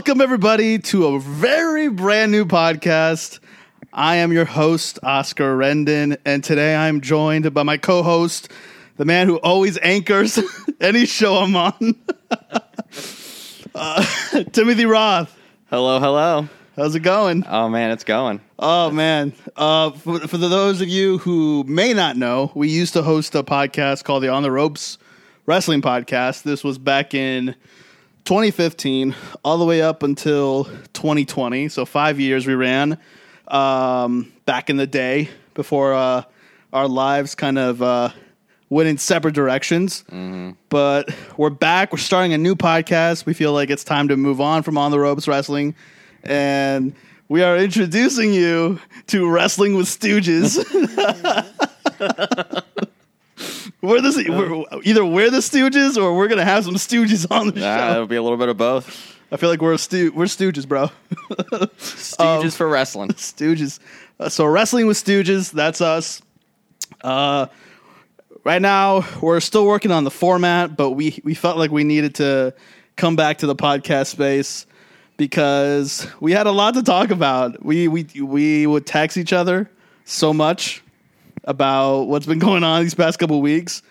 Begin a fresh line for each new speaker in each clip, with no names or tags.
Welcome, everybody, to a very brand new podcast. I am your host, Oscar Rendon, and today I'm joined by my co host, the man who always anchors any show I'm on, uh, Timothy Roth.
Hello, hello.
How's it going?
Oh man, it's going.
Oh man! Uh, for, for those of you who may not know, we used to host a podcast called the On the Ropes Wrestling Podcast. This was back in 2015, all the way up until 2020. So five years we ran. Um, back in the day, before uh, our lives kind of uh, went in separate directions. But we're back. We're starting a new podcast. We feel like it's time to move on from On the Ropes Wrestling and we are introducing you to Wrestling with Stooges. we're, the, we're either we're the Stooges or we're gonna have some Stooges on the
Ah,
show.
it'll be a little bit of both.
I feel like we're stu- we're Stooges, bro.
Stooges for wrestling.
Stooges. Uh, so Wrestling with Stooges, that's us. Uh, right now we're still working on the format, but we we felt like we needed to come back to the podcast space because we had a lot to talk about. We we we would text each other so much about what's been going on these past couple weeks,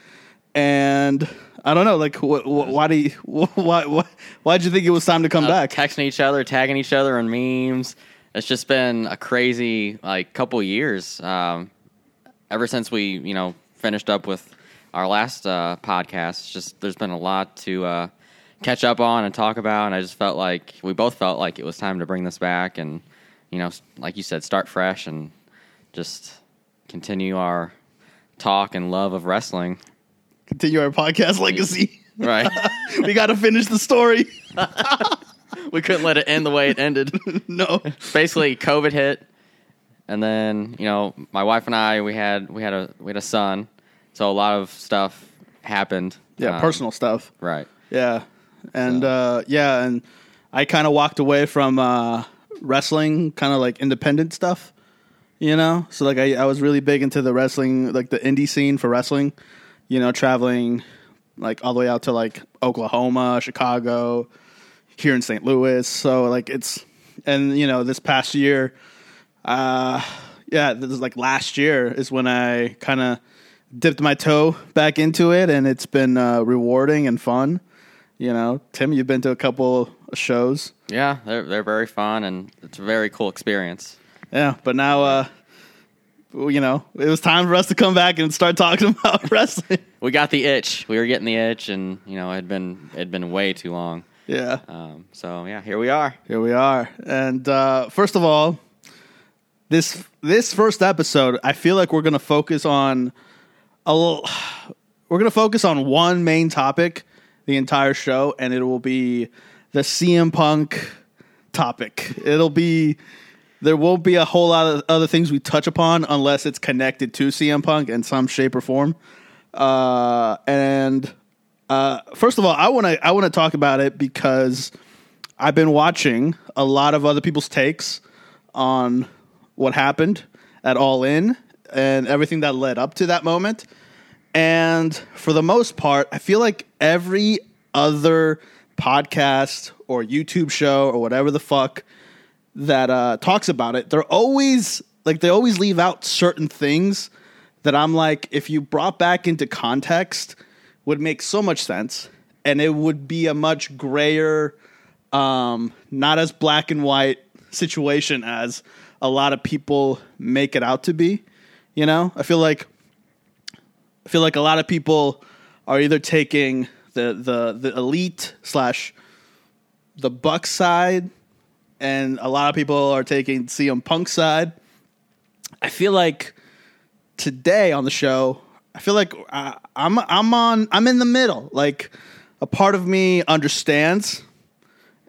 and I don't know, like, wh- wh- why do you, wh- why why why'd you think it was time to come
Uh,
back?
Texting each other, tagging each other on memes. It's just been a crazy like couple years. Um, ever since we you know finished up with our last uh, podcast, just there's been a lot to uh, catch up on and talk about, and I just felt like we both felt like it was time to bring this back and you know, like you said, start fresh and just continue our talk and love of wrestling.
Continue our podcast legacy.
Right.
we got to finish the story.
we couldn't let it end the way it ended.
no.
Basically, COVID hit, and then you know, my wife and I we had we had a we had a son, so a lot of stuff happened.
Yeah,
Um,
personal stuff.
Right.
Yeah. And
So-
uh yeah, and I kind of walked away from uh wrestling, kind of like independent stuff. You know? So like I I was really big into the wrestling, like the indie scene for wrestling, you know, traveling like all the way out to like Oklahoma, Chicago, here in St. Louis. So like it's and you know, this past year uh yeah, this is like last year is when I kind of dipped my toe back into it and it's been uh, rewarding and fun. You know, Tim, you've been to a couple shows.
Yeah, they're they're very fun and it's a very cool experience.
Yeah, but now uh you know, it was time for us to come back and start talking about wrestling.
We got the itch. We were getting the itch, and you know, it had been it had been way too long.
Yeah.
Um, so yeah, here we are.
Here we are. And uh, first of all, this this first episode, I feel like we're going to focus on a little. We're going to focus on one main topic the entire show, and it will be the CM Punk topic. It'll be there won't be a whole lot of other things we touch upon unless it's connected to CM Punk in some shape or form. Uh, and uh, first of all, I want to I want to talk about it because I've been watching a lot of other people's takes on what happened at All In and everything that led up to that moment. And for the most part, I feel like every other podcast or YouTube show or whatever the fuck that uh, talks about it, they're always like they always leave out certain things that I'm like, if you brought back into context, would make so much sense, and it would be a much grayer, um, not as black and white situation as a lot of people make it out to be. You know, I feel like I feel like a lot of people are either taking the the the elite slash the Buck side, and a lot of people are taking CM Punk side. I feel like today on the show, I feel like I, I'm I'm on I'm in the middle. Like a part of me understands,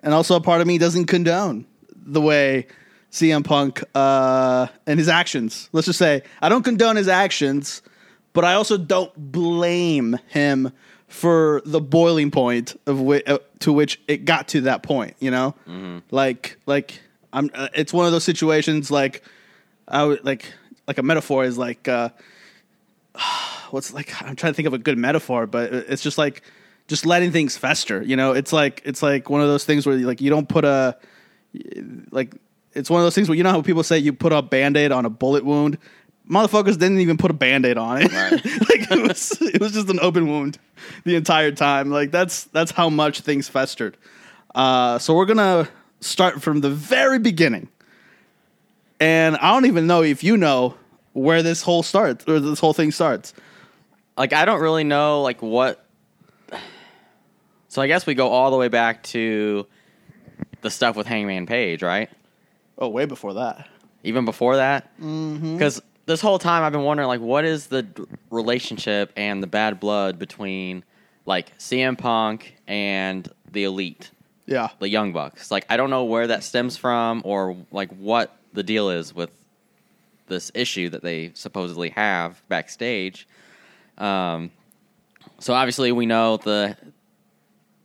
and also a part of me doesn't condone the way CM Punk uh, and his actions. Let's just say I don't condone his actions, but I also don't blame him for the boiling point of whi- uh, to which it got to that point. You know, like like I'm. Uh, it's one of those situations like I would like like a metaphor is like uh, what's like I'm trying to think of a good metaphor, but it's just like just letting things fester. You know, it's like it's like one of those things where like you don't put a like it's one of those things where you know how people say you put a band-aid on a bullet wound motherfuckers didn't even put a band-aid on it.
Right.
like it was it was just an open wound the entire time. Like that's that's how much things festered. Uh, so we're gonna start from the very beginning. And i don't even know if you know where this whole starts or this whole thing starts.
Like I don't really know like what. So I guess we go all the way back to the stuff with Hangman Page, right?
oh way before that.
Even before that, because this whole time I've been wondering like what is the relationship and the bad blood between like CM Punk and the Elite,
yeah
the Young Bucks. Like I don't know where that stems from or like what the deal is with this issue that they supposedly have backstage. Um, so obviously we know the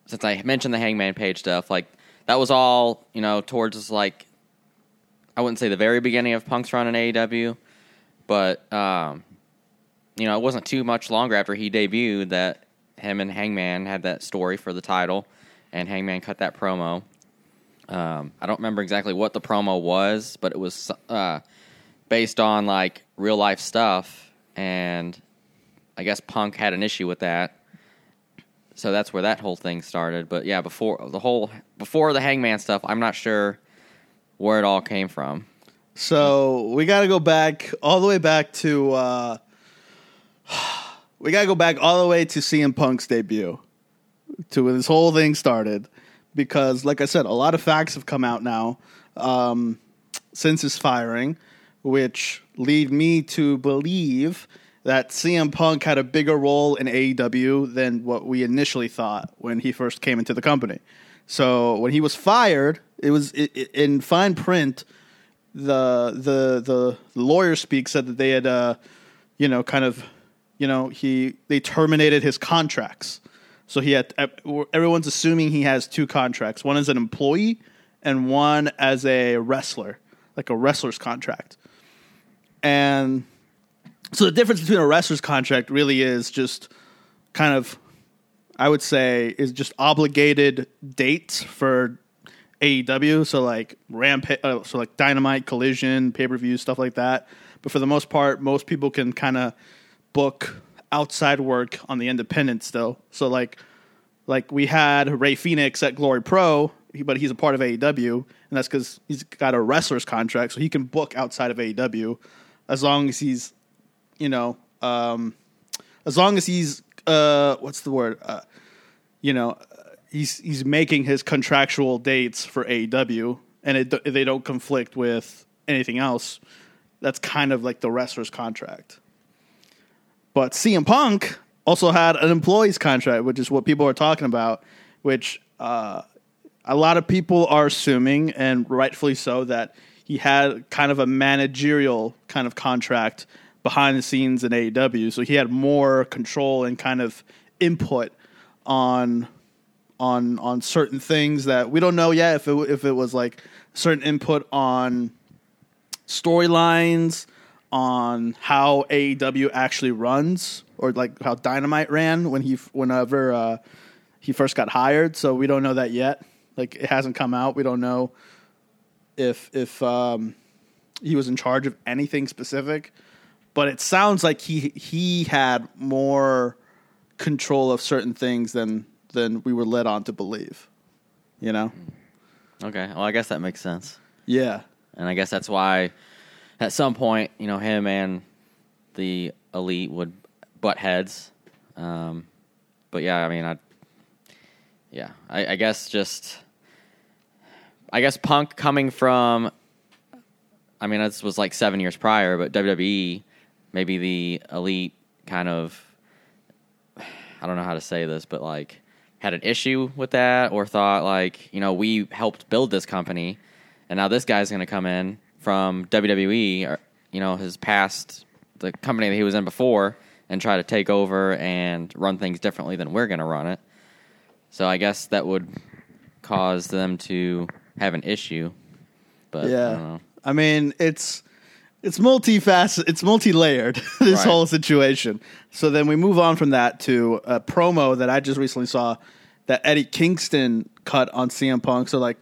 since I mentioned the Hangman Page stuff, like that was all you know towards like I wouldn't say the very beginning of Punk's run in AEW, but um, you know it wasn't too much longer after he debuted that him and Hangman had that story for the title, and Hangman cut that promo. Um, I don't remember exactly what the promo was, but it was uh, based on like real life stuff, and I guess Punk had an issue with that. So that's where that whole thing started. But yeah, before the whole before the Hangman stuff, I'm not sure where it all came from.
So we got to go back all the way back to uh, we got to go back all the way to CM Punk's debut to when this whole thing started because, like I said, a lot of facts have come out now um, since his firing, which lead me to believe that CM Punk had a bigger role in AEW than what we initially thought when he first came into the company. So when he was fired, it was in fine print the the the lawyer speak said that they had uh you know kind of you know he they terminated his contracts. So he had everyone's assuming he has two contracts. One as an employee and one as a wrestler like a wrestler's contract. And so the difference between a wrestler's contract really is just kind of i would say is just obligated dates for AEW, so like Rampage, uh, so like Dynamite, Collision, pay per view, stuff like that. But for the most part, most people can kind of book outside work on the independent still. So like, like we had Rey Fenix at Glory Pro, but he's a part of AEW, and that's because he's got a wrestler's contract, so he can book outside of AEW as long as he's, you know, um, as long as he's uh, what's the word, uh, you know he's he's making his contractual dates for AEW, and it, they don't conflict with anything else. That's kind of like the wrestler's contract. But CM Punk also had an employee's contract, which is what people are talking about. Which uh, a lot of people are assuming, and rightfully so, that he had kind of a managerial kind of contract behind the scenes in AEW, so he had more control and kind of input on on on certain things that we don't know yet. If it if it was like certain input on storylines on how AEW actually runs or like how Dynamite ran when he whenever uh, he first got hired. So we don't know that yet. Like it hasn't come out. We don't know if if um, he was in charge of anything specific. But it sounds like he he had more control of certain things than than we were led on to believe. You know?
Okay, well I guess that makes sense,
Yeah.
and I guess that's why at some point you know him and the elite would butt heads. Um, but yeah, I mean, I yeah, I, I guess just I guess Punk coming from. I mean, this was like seven years prior, but WWE, maybe the elite kind of. I don't know how to say this, but like had an issue with that or thought like, you know, we helped build this company and now this guy's going to come in from WWE or you know, his past the company that he was in before and try to take over and run things differently than we're going to run it. So I guess that would cause them to have an issue. But I don't
yeah.
know.
I mean, it's it's multifaceted. It's multi-layered. this
Right.
whole situation. So then we move on from that to a promo that I just recently saw that Eddie Kingston cut on CM Punk. So like,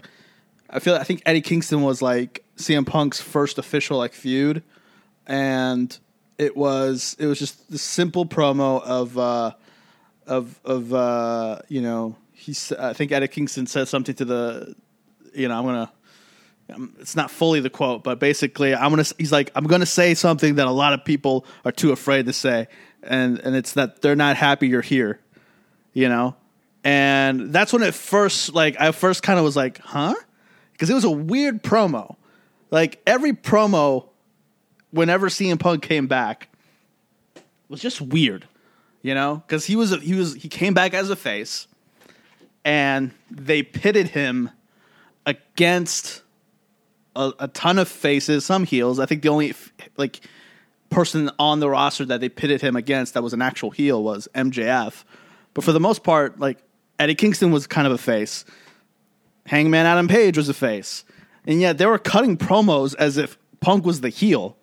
I feel I think Eddie Kingston was like CM Punk's first official like feud, and it was it was just the simple promo of uh, of of uh, you know he's I think Eddie Kingston said something to the you know I'm gonna um, it's not fully the quote, but basically, I'm gonna. He's like, I'm gonna say something that a lot of people are too afraid to say, and and it's that they're not happy you're here, you know, and that's when it first like I first kind of was like, huh, because it was a weird promo, like every promo, whenever CM Punk came back, was just weird, you know, because he was a, he was he came back as a face, and they pitted him against a, a ton of faces, some heels. I think the only like person on the roster that they pitted him against that was an actual heel was MJF. But for the most part, like Eddie Kingston was kind of a face. Hangman Adam Page was a face. And yet they were cutting promos as if Punk was the heel.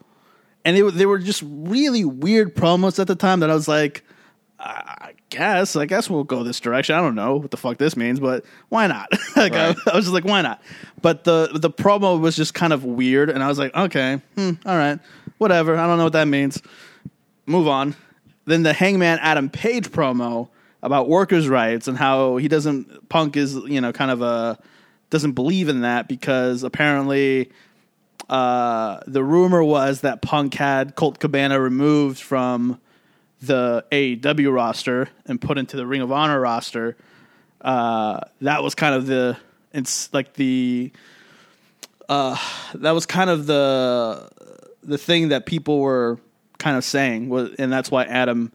And they were, they were just really weird promos at the time that I was like, I guess, I guess we'll go this direction. I don't know what the fuck this means, but why not? like
Right.
I, I was just like, why not? But the the promo was just kind of weird, and I was like, okay, hmm, all right, whatever. I don't know what that means. Move on. Then the Hangman Adam Page promo about workers' rights and how he doesn't Punk is you know kind of a doesn't believe in that because apparently uh, the rumor was that Punk had Colt Cabana removed from the AEW roster and put into the Ring of Honor roster. Uh, that was kind of the it's like the uh, that was kind of the the thing that people were kind of saying and that's why Adam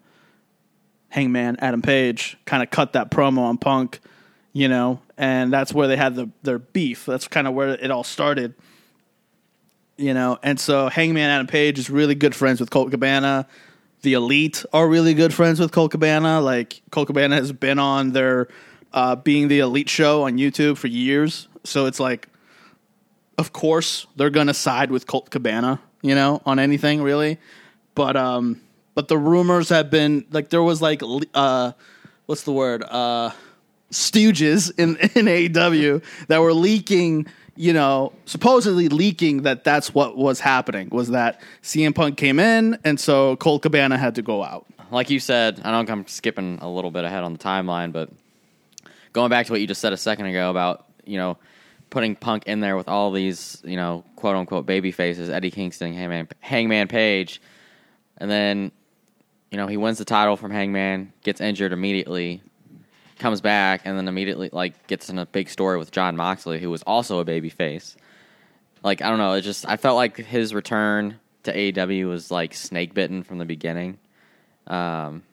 Hangman Adam Page kind of cut that promo on Punk, you know, and that's where they had the their beef. That's kind of where it all started you know. And so Hangman Adam Page is really good friends with Colt Cabana. The Elite are really good friends with Colt Cabana. Like Colt Cabana has been on their uh, being the Elite show on YouTube for years, so it's like, of course they're gonna side with Colt Cabana, you know, on anything really. But um, but the rumors have been like there was like uh, what's the word uh stooges in in AEW that were leaking, you know, supposedly leaking that that's what was happening was that CM Punk came in and so Colt Cabana had to go out.
like you said, I know I'm skipping a little bit ahead on the timeline, but going back to what you just said a second ago about you know putting Punk in there with all these you know quote unquote baby faces, Eddie Kingston, Hangman, Hangman Page, and then you know he wins the title from Hangman, gets injured immediately, comes back, and then immediately like gets in a big story with Jon Moxley, who was also a baby face. Like I don't know, it just I felt like his return to AEW was like snake bitten from the beginning. Um,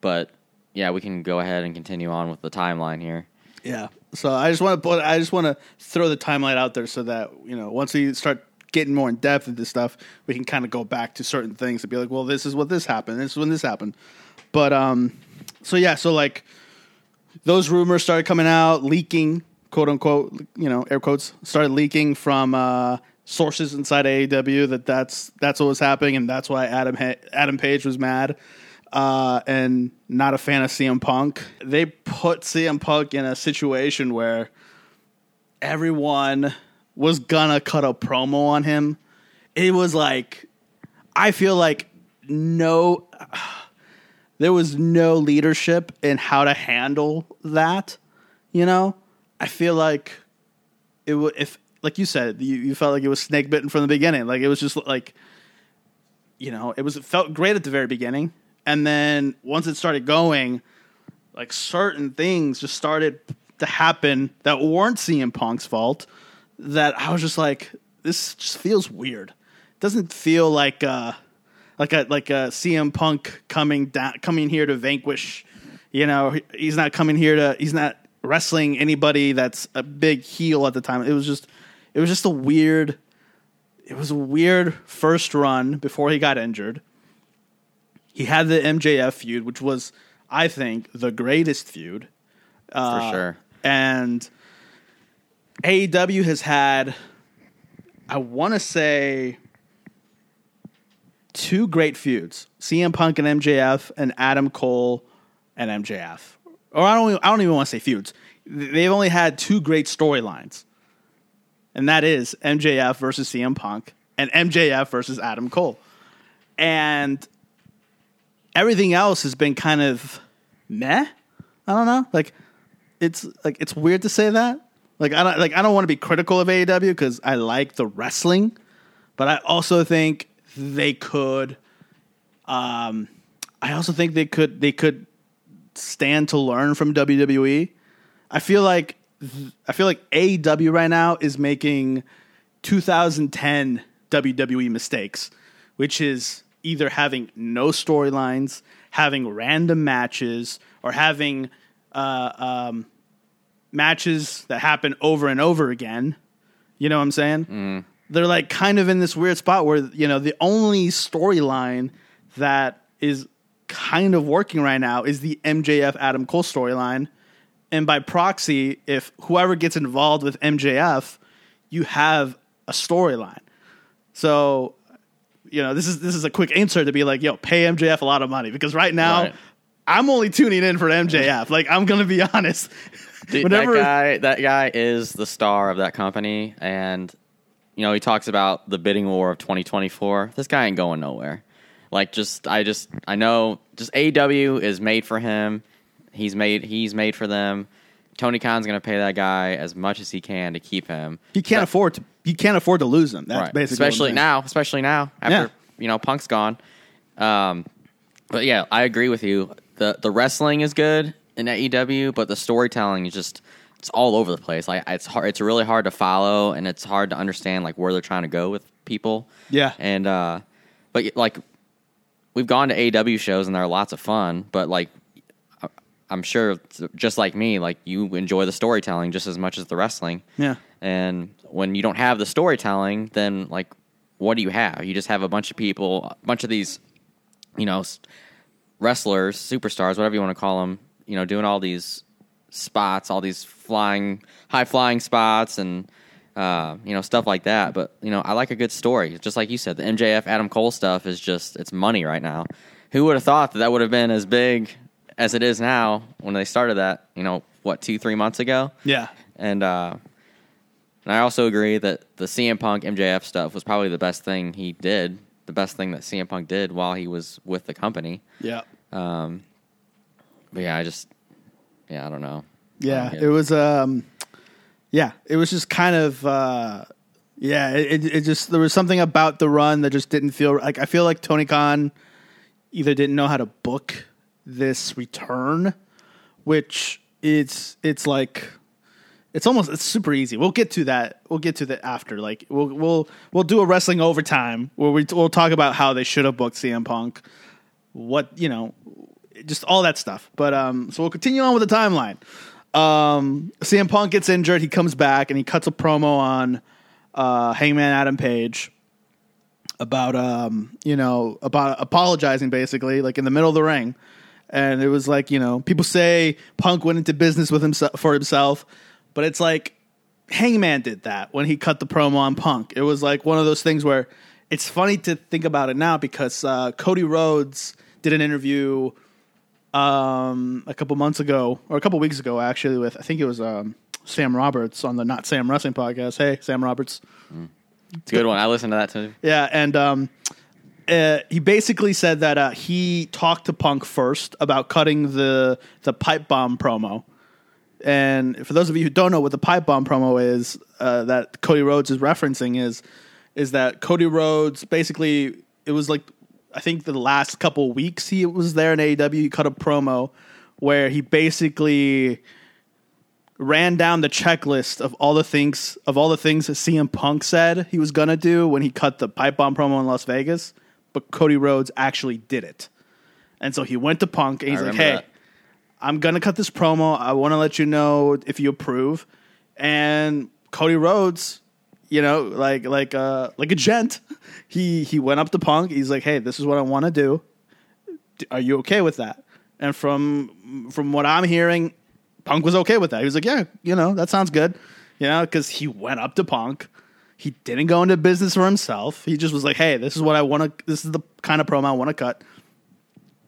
but yeah, we can go ahead and continue on with the timeline here.
Yeah. So I just want to put I just want to throw the timeline out there so that, you know, once we start getting more in depth into stuff, we can kind of go back to certain things and be like, well, this is what this happened. This is when this happened. But um so yeah, so like those rumors started coming out, leaking, quote unquote, you know, air quotes, started leaking from uh, sources inside AEW that that's that's what was happening, and that's why Adam ha- Adam Page was mad uh, and not a fan of CM Punk. They put CM Punk in a situation where everyone was gonna cut a promo on him. It was like I feel like no there was no leadership in how to handle that. You know, I feel like it would if like you said you, you felt like it was snake bitten from the beginning. Like it was just like you know it was it felt great at the very beginning, and then once it started going, like certain things just started to happen that weren't CM Punk's fault. That I was just like, this just feels weird. It doesn't feel like uh like a like a CM Punk coming down coming here to vanquish. You know, he's not coming here to. He's not wrestling anybody that's a big heel at the time. It was just, it was just a weird. It was a weird first run before he got injured. He had the MJF feud, which was, I think, the greatest feud.
For uh, sure.
And AEW has had, I want to say, two great feuds: CM Punk and MJF, and Adam Cole and MJF. Or I don't, I don't even want to say feuds. They've only had two great storylines, and that is MJF versus CM Punk and MJF versus Adam Cole, and everything else has been kind of meh. I don't know, like it's like it's weird to say that. Like I don't like I don't want to be critical of AEW because I like the wrestling, but I also think they could. Um, I also think they could they could stand to learn from WWE. I feel like I feel like AEW right now is making 2010 WWE mistakes, which is either having no storylines, having random matches, or having uh, um, matches that happen over and over again. You know what I'm saying? Mm. They're like kind of in this weird spot where you know the only storyline that is kind of working right now is the MJF Adam Cole storyline. And by proxy, if whoever gets involved with MJF, you have a storyline. So, you know, this is this is a quick answer to be like, yo, pay MJF a lot of money because right now right. I'm only tuning in for MJF. Like I'm gonna be honest.
Dude, Whenever, that guy, that guy is the star of that company, and you know he talks about the bidding war of 2024. This guy ain't going nowhere. Like, just I just I know just AW is made for him. He's made he's made for them. Tony Khan's going to pay that guy as much as he can to keep him.
He can't but, afford to. He can't afford to lose him. That's right. basically
especially now. Especially now after yeah. you know Punk's gone. Um, but yeah, I agree with you. the The wrestling is good in AEW, but the storytelling is just it's all over the place. Like it's hard. It's really hard to follow, and it's hard to understand like where they're trying to go with people.
Yeah,
and uh, but like we've gone to AW shows and they're lots of fun, but like I'm sure just like me, like you enjoy the storytelling just as much as the wrestling.
Yeah.
And when you don't have the storytelling, then like what do you have? You just have a bunch of people, a bunch of these, you know, wrestlers, superstars, whatever you want to call them, you know, doing all these spots, all these flying, high flying spots, and uh, you know stuff like that. But you know, I like a good story. Just like you said, the MJF Adam Cole stuff is just it's money right now. Who would have thought that that would have been as big as it is now when they started that? You know, what two three months ago?
Yeah,
and uh, and I also agree that the CM Punk MJF stuff was probably the best thing he did. The best thing that CM Punk did while he was with the company.
Yeah.
Um, but yeah, I just yeah, I don't know.
Yeah, it was um, yeah, it was just kind of uh, yeah, it, it just there was something about the run that just didn't feel like I feel like Tony Khan either didn't know how to book this return, which it's it's like it's almost it's super easy. We'll get to that. We'll get to that after. Like we'll we'll we'll do a wrestling overtime where we we'll talk about how they should have booked CM Punk, what you know, just all that stuff. But um, so we'll continue on with the timeline. Um, CM Punk gets injured. He comes back and he cuts a promo on uh, Hangman Adam Page about um, you know about apologizing basically, like in the middle of the ring. And it was like you know people say Punk went into business with himself for himself, but it's like Hangman did that when he cut the promo on Punk. It was like one of those things where it's funny to think about it now because uh, Cody Rhodes did an interview um, a couple months ago or a couple weeks ago actually with I think it was um, Sam Roberts on the Not Sam Wrestling podcast. Hey, Sam Roberts.
Mm. It's a good one. I listened to that too.
Yeah, and um, uh, he basically said that uh, he talked to Punk first about cutting the the pipe bomb promo. And for those of you who don't know what the pipe bomb promo is, uh, that Cody Rhodes is referencing is is that Cody Rhodes basically it was like I think the last couple weeks he was there in AEW, he cut a promo where he basically ran down the checklist of all the things of all the things that CM Punk said he was gonna do when he cut the pipe bomb promo in Las Vegas, but Cody Rhodes actually did it. And so he went to Punk and he's like, "Hey, that. I'm gonna cut this promo. I want to let you know if you approve." And Cody Rhodes you know, like like uh like a gent. He he went up to Punk. He's like, "Hey, this is what I want to do. Are you okay with that?" And from from what I'm hearing, Punk was okay with that. He was like, "Yeah, you know, that sounds good." You know, because he went up to Punk. He didn't go into business for himself. He just was like, "Hey, this is what I want to. This is the kind of promo I want to cut."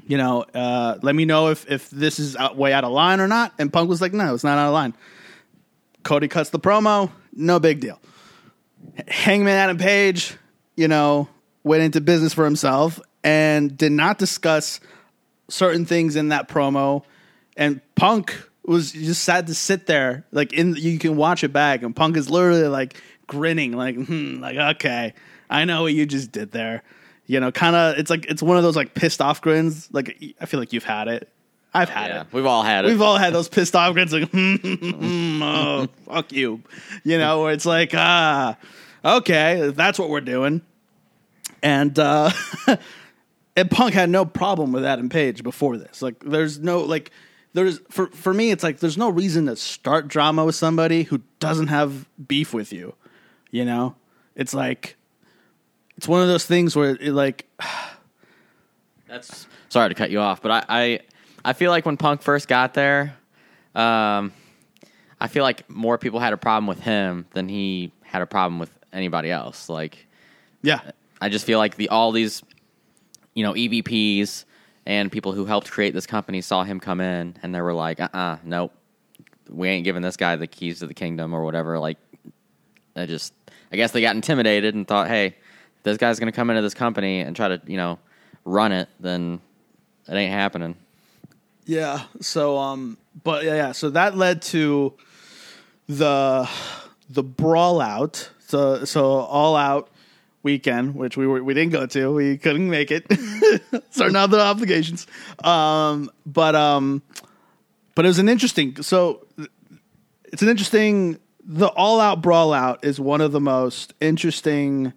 You know, uh, let me know if if this is out, way out of line or not. And Punk was like, "No, it's not out of line." Cody cuts the promo. No big deal. Hangman Adam Page, you know, went into business for himself and did not discuss certain things in that promo. And Punk was just sad to sit there, like in you can watch it back, and Punk is literally like grinning, like, hmm, like okay, I know what you just did there. You know, kind of. It's like it's one of those like pissed off grins. Like I feel like you've had it. I've had
Yeah,
it.
we've all had it.
We've all had those pissed off grins, like, hmm, hmm, hmm, oh, fuck you. You know, where it's like, ah, okay, that's what we're doing. And uh and Punk had no problem with Adam Page before this. Like, there's no like, there's for for me, it's like there's no reason to start drama with somebody who doesn't have beef with you. You know, it's like, it's one of those things where it like,
That's sorry to cut you off, but I I, I feel like when Punk first got there, um, I feel like more people had a problem with him than he had a problem with anybody else. Like
yeah,
I just feel like the all these, you know, EVPs and people who helped create this company saw him come in and they were like, uh uh nope. We ain't giving this guy the keys to the kingdom or whatever. Like I just I guess they got intimidated and thought, hey, this guy's gonna come into this company and try to, you know, run it, then it ain't happening.
Yeah. So um but yeah, so that led to the the brawl out. So so all out weekend, which we were we didn't go to. We couldn't make it. Certain other obligations. Um but um but it was an interesting so it's an interesting the all out brawl out is one of the most interesting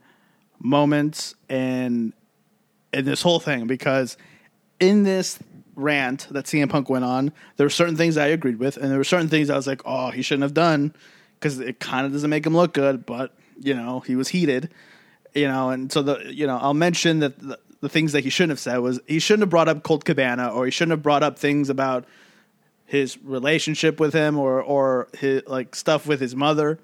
moments in in this whole thing because in this rant that CM Punk went on, there were certain things I agreed with, and there were certain things I was like, oh, he shouldn't have done because it kind of doesn't make him look good. But you know, he was heated, you know, and so the you know I'll mention that the, the things that he shouldn't have said was he shouldn't have brought up Colt Cabana or he shouldn't have brought up things about his relationship with him or or his like stuff with his mother.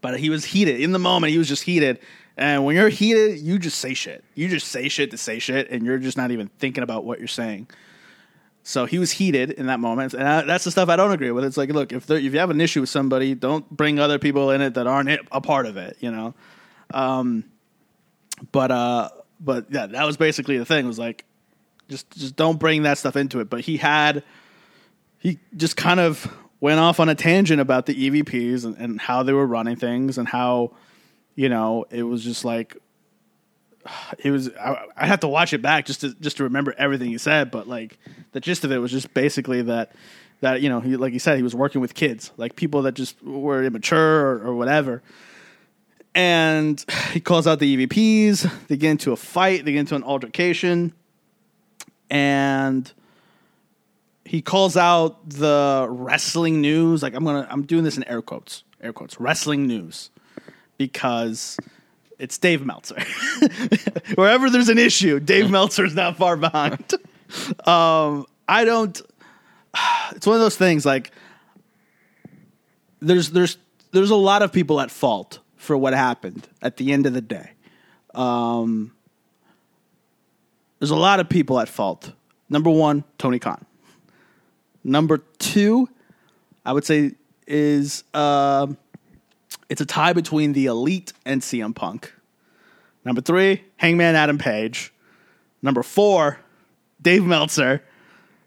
But he was heated in the moment. He was just heated. And when you're heated, you just say shit. You just say shit to say shit, and you're just not even thinking about what you're saying. So he was heated in that moment, and I, that's the stuff I don't agree with. It's like, look, if there, if you have an issue with somebody, don't bring other people in it that aren't a part of it, you know. Um, but uh, but yeah, that was basically the thing. Was like, just just don't bring that stuff into it. But he had, he just kind of went off on a tangent about the EVPs and, and how they were running things and how, you know, it was just like it was I, I have to watch it back just to just to remember everything he said but like the gist of it was just basically that that you know he like he said he was working with kids like people that just were immature or, or whatever. And he calls out the evps they get into a fight they get into an altercation and he calls out the wrestling news like i'm gonna i'm doing this in air quotes air quotes wrestling news because it's Dave Meltzer. Wherever there's an issue, Dave Meltzer's not far behind. um, I don't. It's one of those things. Like there's there's there's a lot of people at fault for what happened at the end of the day. Um, there's a lot of people at fault. Number one, Tony Khan. Number two, I would say is. um it's a tie between the elite and CM Punk. Number three, Hangman Adam Page. Number four, Dave Meltzer.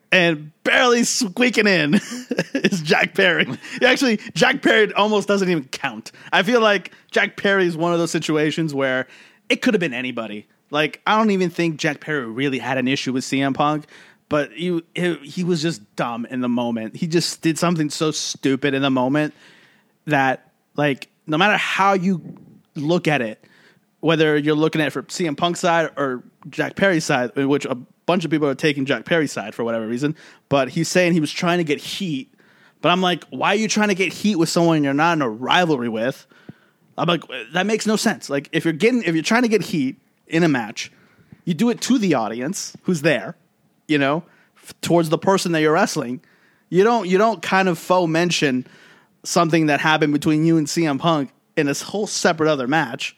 And barely squeaking in is Jack Perry. Actually, Jack Perry almost doesn't even count. I feel like Jack Perry is one of those situations where it could have been anybody. Like, I don't even think Jack Perry really had an issue with CM Punk, but he, he, he was just dumb in the moment. He just did something so stupid in the moment that like no matter how you look at it, whether you're looking at it from CM Punk's side or Jack Perry's side, which a bunch of people are taking Jack Perry's side for whatever reason, but he's saying he was trying to get heat. But I'm like, why are you trying to get heat with someone you're not in a rivalry with? I'm like, that makes no sense. Like, if you're getting, if you're trying to get heat in a match, you do it to the audience who's there, you know, f- towards the person that you're wrestling. You don't, you don't kind of faux mention something that happened between you and CM Punk in this whole separate other match.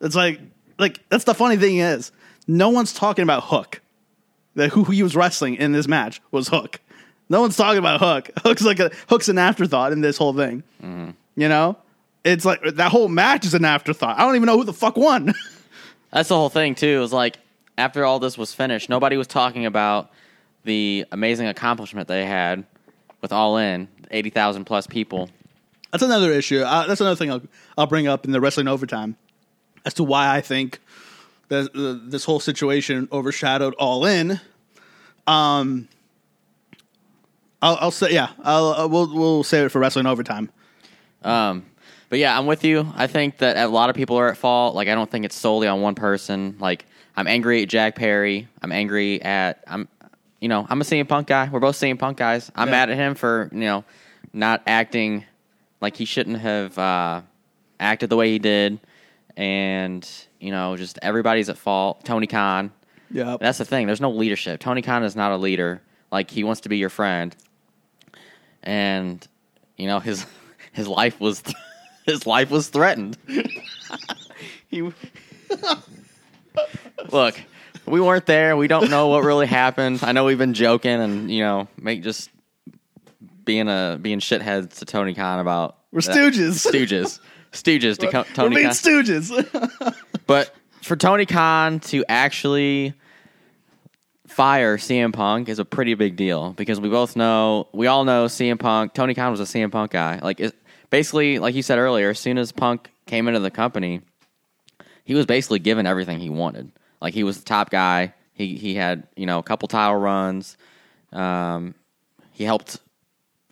It's like like that's the funny thing is no one's talking about Hook. That who he was wrestling in this match was Hook. No one's talking about Hook. Hook's like a Hook's an afterthought in this whole thing. Mm-hmm. You know, it's like that whole match is an afterthought. I don't even know who the fuck won.
That's the whole thing too. It was like after all this was finished, nobody was talking about the amazing accomplishment they had with All In, eighty thousand plus people.
That's another issue. Uh, that's another thing I'll, I'll bring up in the wrestling overtime as to why I think that uh, this whole situation overshadowed All In. Um, I'll, I'll say yeah. I'll uh, we'll we'll save it for wrestling overtime.
Um, but yeah, I'm with you. I think that a lot of people are at fault. Like, I don't think it's solely on one person. Like, I'm angry at Jack Perry. I'm angry at I'm, you know, I'm a CM Punk guy. We're both CM Punk guys. I'm
Yeah.
mad at him for you know not acting like he shouldn't have uh, acted the way he did, and you know, just everybody's at fault. Tony Khan.
Yeah,
That's the thing. There's no leadership. Tony Khan is not a leader. Like he wants to be your friend, and you know his his life was his life was threatened. he look. We weren't there. We don't know what really happened. I know we've been joking and you know make just being a being shitheads to Tony Khan about
we're
that-
stooges.
stooges, stooges to co-
we're
Tony
being
Khan.
stooges.
But for Tony Khan to actually fire CM Punk is a pretty big deal because we both know, we all know CM Punk. Tony Khan was a CM Punk guy. Like, it, basically, like you said earlier, as soon as Punk came into the company, he was basically given everything he wanted. Like, he was the top guy. He he had you know a couple title runs. Um, he helped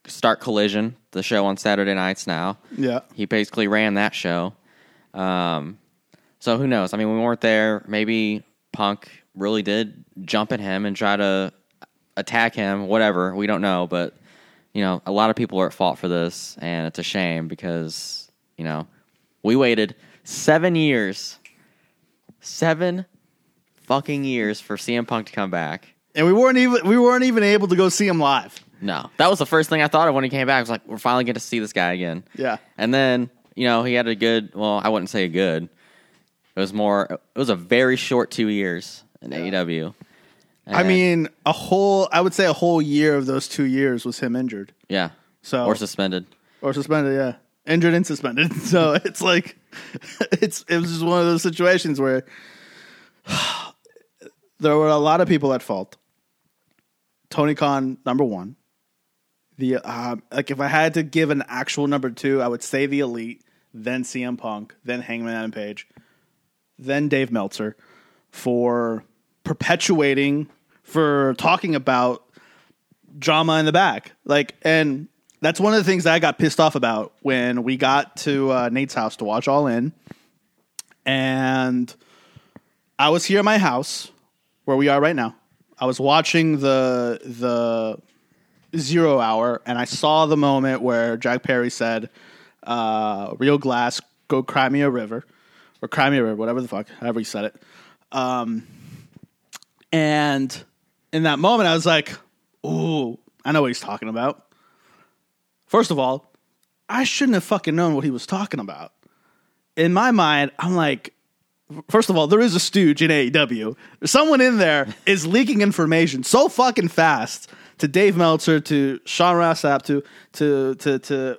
start Collision, the show on Saturday nights now.
yeah,
He basically ran that show. Um, so who knows? I mean, we weren't there. Maybe Punk really did jump at him and try to attack him. Whatever, we don't know. But you know, a lot of people are at fault for this, and it's a shame because you know we waited seven years, seven fucking years for CM Punk to come back.
and we weren't even we weren't even able to go see him live.
No, that was the first thing I thought of when he came back. I was like, we're finally getting to see this guy again.
Yeah,
And then, you know, he had a good, well, I wouldn't say a good. It was more, it was a very short two years in AEW.
I mean a whole. I would say a whole year of those two years was him injured.
yeah.
So
Or suspended.
or suspended, yeah, injured and suspended. So it's like it's it was just one of those situations where there were a lot of people at fault. Tony Khan, number one. The uh, like, if I had to give an actual number two, I would say the Elite, then CM Punk, then Hangman Adam Page, then Dave Meltzer for perpetuating, for talking about drama in the back. Like, and that's one of the things that I got pissed off about when we got to uh, Nate's house to watch All In. And I was here at my house where we are right now. I was watching the the zero hour and I saw the moment where Jack Perry said, uh, real glass, go cry me a river. Or cry me a river, whatever the fuck, however he said it. Um, and in that moment I was like, ooh, I know what he's talking about. First of all, I shouldn't have fucking known what he was talking about. In my mind, I'm like, first of all, there is a stooge in AEW. Someone in there is leaking information so fucking fast to Dave Meltzer, to Sean Ross Sapp, to to to to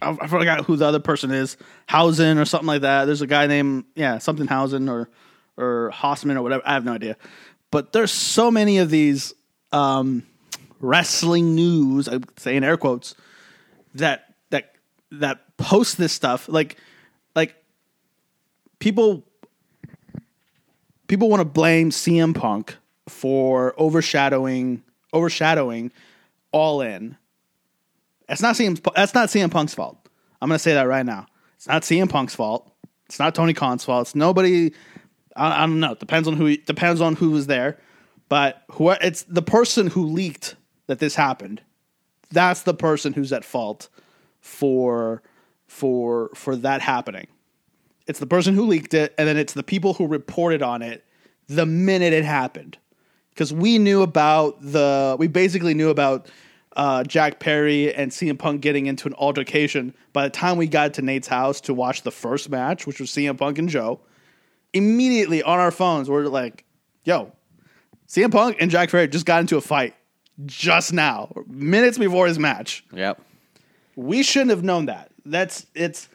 I forgot who the other person is, Hausen or something like that. There's a guy named yeah something Hausen or or Hossman or whatever. I have no idea. But there's so many of these um, wrestling news, I say in air quotes, that that that post this stuff. Like like people people want to blame CM Punk for overshadowing overshadowing all in. That's not CM that's not CM Punk's fault. I'm going to say that right now. It's not CM Punk's fault. It's not Tony Khan's fault. It's nobody I, I don't know. It depends on who depends on who was there. But who it's the person who leaked that this happened. That's the person who's at fault for for for that happening. It's the person who leaked it, and then it's the people who reported on it the minute it happened. Because we knew about the, we basically knew about uh, Jack Perry and CM Punk getting into an altercation. By the time we got to Nate's house to watch the first match, which was CM Punk and Joe, immediately on our phones we're like, "Yo, CM Punk and Jack Perry just got into a fight just now, minutes before his match."
Yep.
we shouldn't have known that. That's it's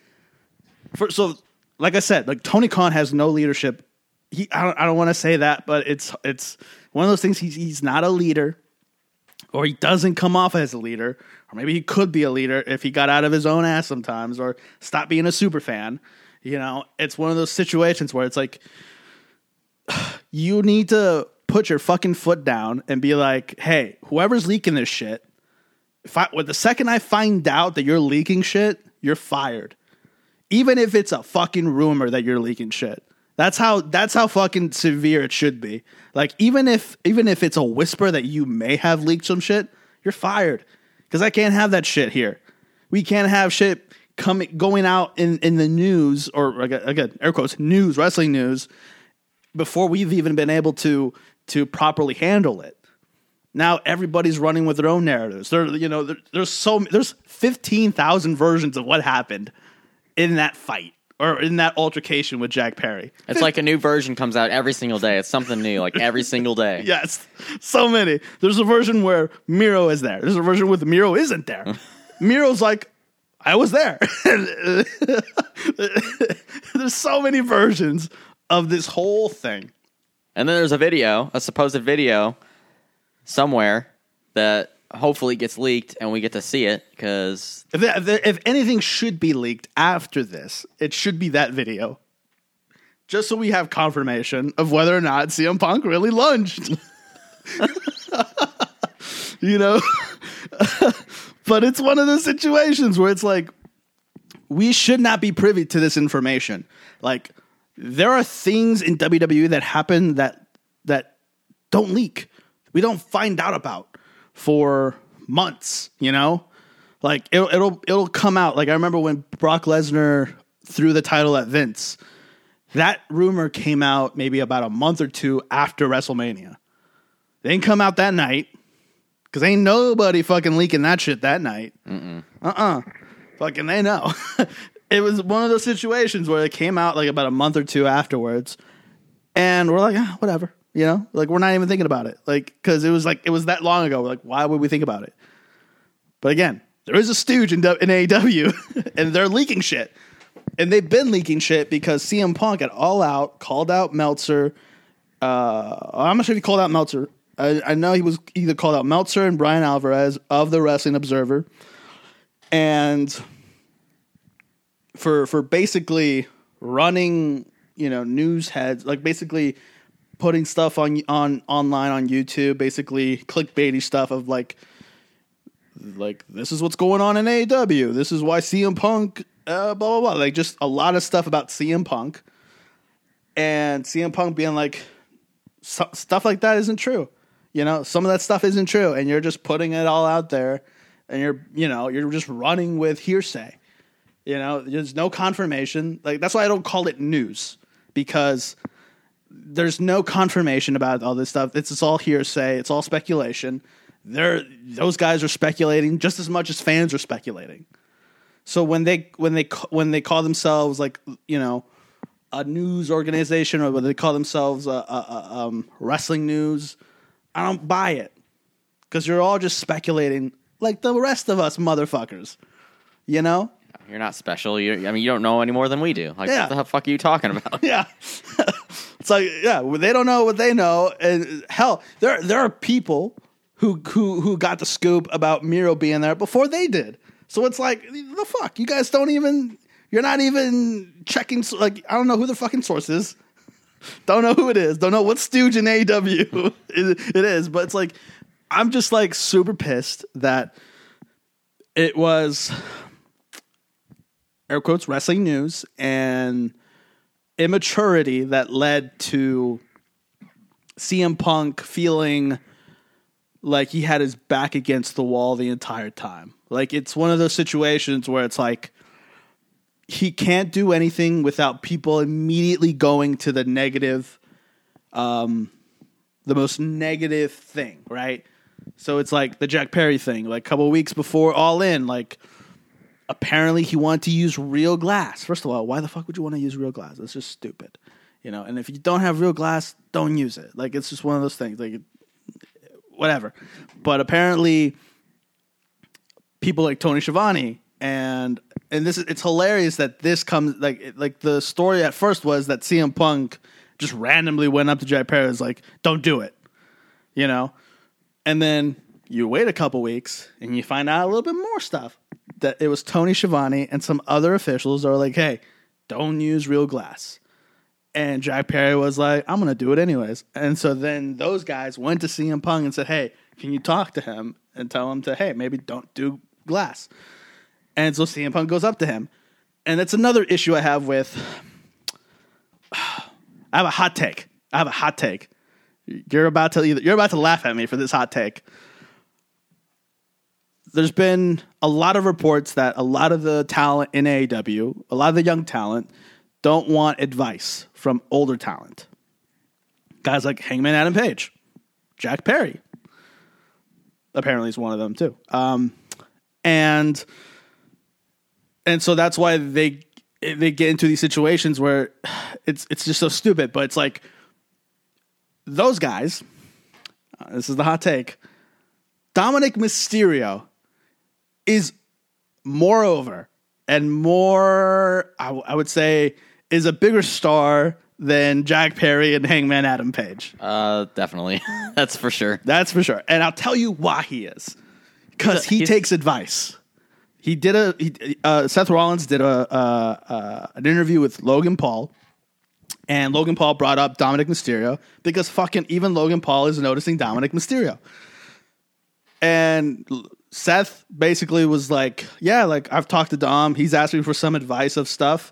for so like I said, like Tony Khan has no leadership. He I don't I don't want to say that, but it's it's one of those things he's he's not a leader or he doesn't come off as a leader or maybe he could be a leader if he got out of his own ass sometimes or stop being a super fan. You know, it's one of those situations where it's like you need to put your fucking foot down and be like, "Hey, whoever's leaking this shit, if I, well, the second I find out that you're leaking shit, you're fired. Even if it's a fucking rumor that you're leaking shit. That's how that's how fucking severe it should be. Like even if even if it's a whisper that you may have leaked some shit, you're fired. Cuz I can't have that shit here. We can't have shit coming going out in in the news or again, air quotes news, wrestling news before we've even been able to to properly handle it now everybody's running with their own narratives. There, you know, there, there's so there's fifteen thousand versions of what happened in that fight or in that altercation with Jack Perry.
It's like a new version comes out every single day. It's something new, like every single day.
Yes, so many. There's a version where Miro is there. There's a version with Miro isn't there. Miro's like, I was there. there's so many versions of this whole thing.
And then there's a video, a supposed video somewhere that hopefully it gets leaked and we get to see it because
If, if, if anything should be leaked after this, it should be that video. Just so we have confirmation of whether or not CM Punk really lunged. you know? but it's one of those situations where it's like, we should not be privy to this information. Like, there are things in WWE that happen that that don't leak. We don't find out about for months, you know? Like it'll it'll it'll come out. Like I remember when Brock Lesnar threw the title at Vince. That rumor came out maybe about a month or two after WrestleMania. They didn't come out that night because ain't nobody fucking leaking that shit that night. Uh uh Fucking they know. it was one of those situations where it came out like about a month or two afterwards, and we're like, ah, whatever. You know, like we're not even thinking about it, like because it was like it was that long ago. Like, why would we think about it? But again, there is a stooge in, in AEW, and they're leaking shit, and they've been leaking shit because CM Punk at All Out called out Meltzer. Uh, I'm not sure if he called out Meltzer. I, I know he was either called out Meltzer and Bryan Alvarez of the Wrestling Observer, and for for basically running, you know, news heads, like basically putting stuff on on online on YouTube, basically clickbaity stuff of like like this is what's going on in AEW. This is why CM Punk uh, blah blah blah. Like just a lot of stuff about CM Punk, and CM Punk being like stuff like that isn't true. You know, some of that stuff isn't true, and you're just putting it all out there, and you're you know you're just running with hearsay. You know, there's no confirmation. Like that's why I don't call it news because there's no confirmation about all this stuff. It's, it's all hearsay. It's all speculation. They're those guys are speculating just as much as fans are speculating. So when they when they when they call themselves like you know a news organization or they call themselves a, a, a um, wrestling news, I don't buy it because you're all just speculating like the rest of us motherfuckers. You know,
you're not special. You, I mean, you don't know any more than we do. Like,
Yeah.
what the fuck are you talking about?
yeah. it's like yeah, they don't know what they know, and hell, there there are people who who who got the scoop about Miro being there before they did. So it's like the fuck, you guys don't even. You're not even checking. Like I don't know who the fucking source is. Don't know who it is. Don't know what stooge in AW it is. But it's like I'm just like super pissed that it was air quotes wrestling news and immaturity that led to CM Punk feeling like he had his back against the wall the entire time. Like it's one of those situations where it's like he can't do anything without people immediately going to the negative um the most negative thing, right? So it's like the Jack Perry thing, like a couple weeks before All In, like apparently he wanted to use real glass. First of all, why the fuck would you want to use real glass? That's just stupid. You know, and if you don't have real glass, don't use it. Like it's just one of those things. Like whatever. But apparently people like Tony Schiavone and and this is it's hilarious that this comes like like the story at first was that CM Punk just randomly went up to Jack was like, "Don't do it," you know, and then you wait a couple weeks and you find out a little bit more stuff that it was Tony Schiavone and some other officials are like, "Hey, don't use real glass." And Jack Perry was like, I'm going to do it anyways. And so then those guys went to CM Punk and said, Hey, can you talk to him and tell him to, hey, maybe don't do glass? And so CM Punk goes up to him. And that's another issue I have with. I have a hot take. I have a hot take. You're about to either, you're about to laugh at me for this hot take. There's been a lot of reports that a lot of the talent in AEW, a lot of the young talent, don't want advice from older talent. Guys like Hangman Adam Page, Jack Perry, apparently is one of them too. Um, and and so that's why they they get into these situations where it's it's just so stupid. But it's like those guys. Uh, this is the hot take. Dominic Mysterio is moreover and more. I, w- I would say is a bigger star than Jack Perry and Hangman Adam Page.
Uh, definitely, that's for sure.
That's for sure. And I'll tell you why he is. Because he
He's-
takes advice. He did a he, uh, Seth Rollins did a uh, uh, an interview with Logan Paul, and Logan Paul brought up Dominic Mysterio because fucking even Logan Paul is noticing Dominic Mysterio. And Seth basically was like, "Yeah, like I've talked to Dom. He's asked me for some advice of stuff,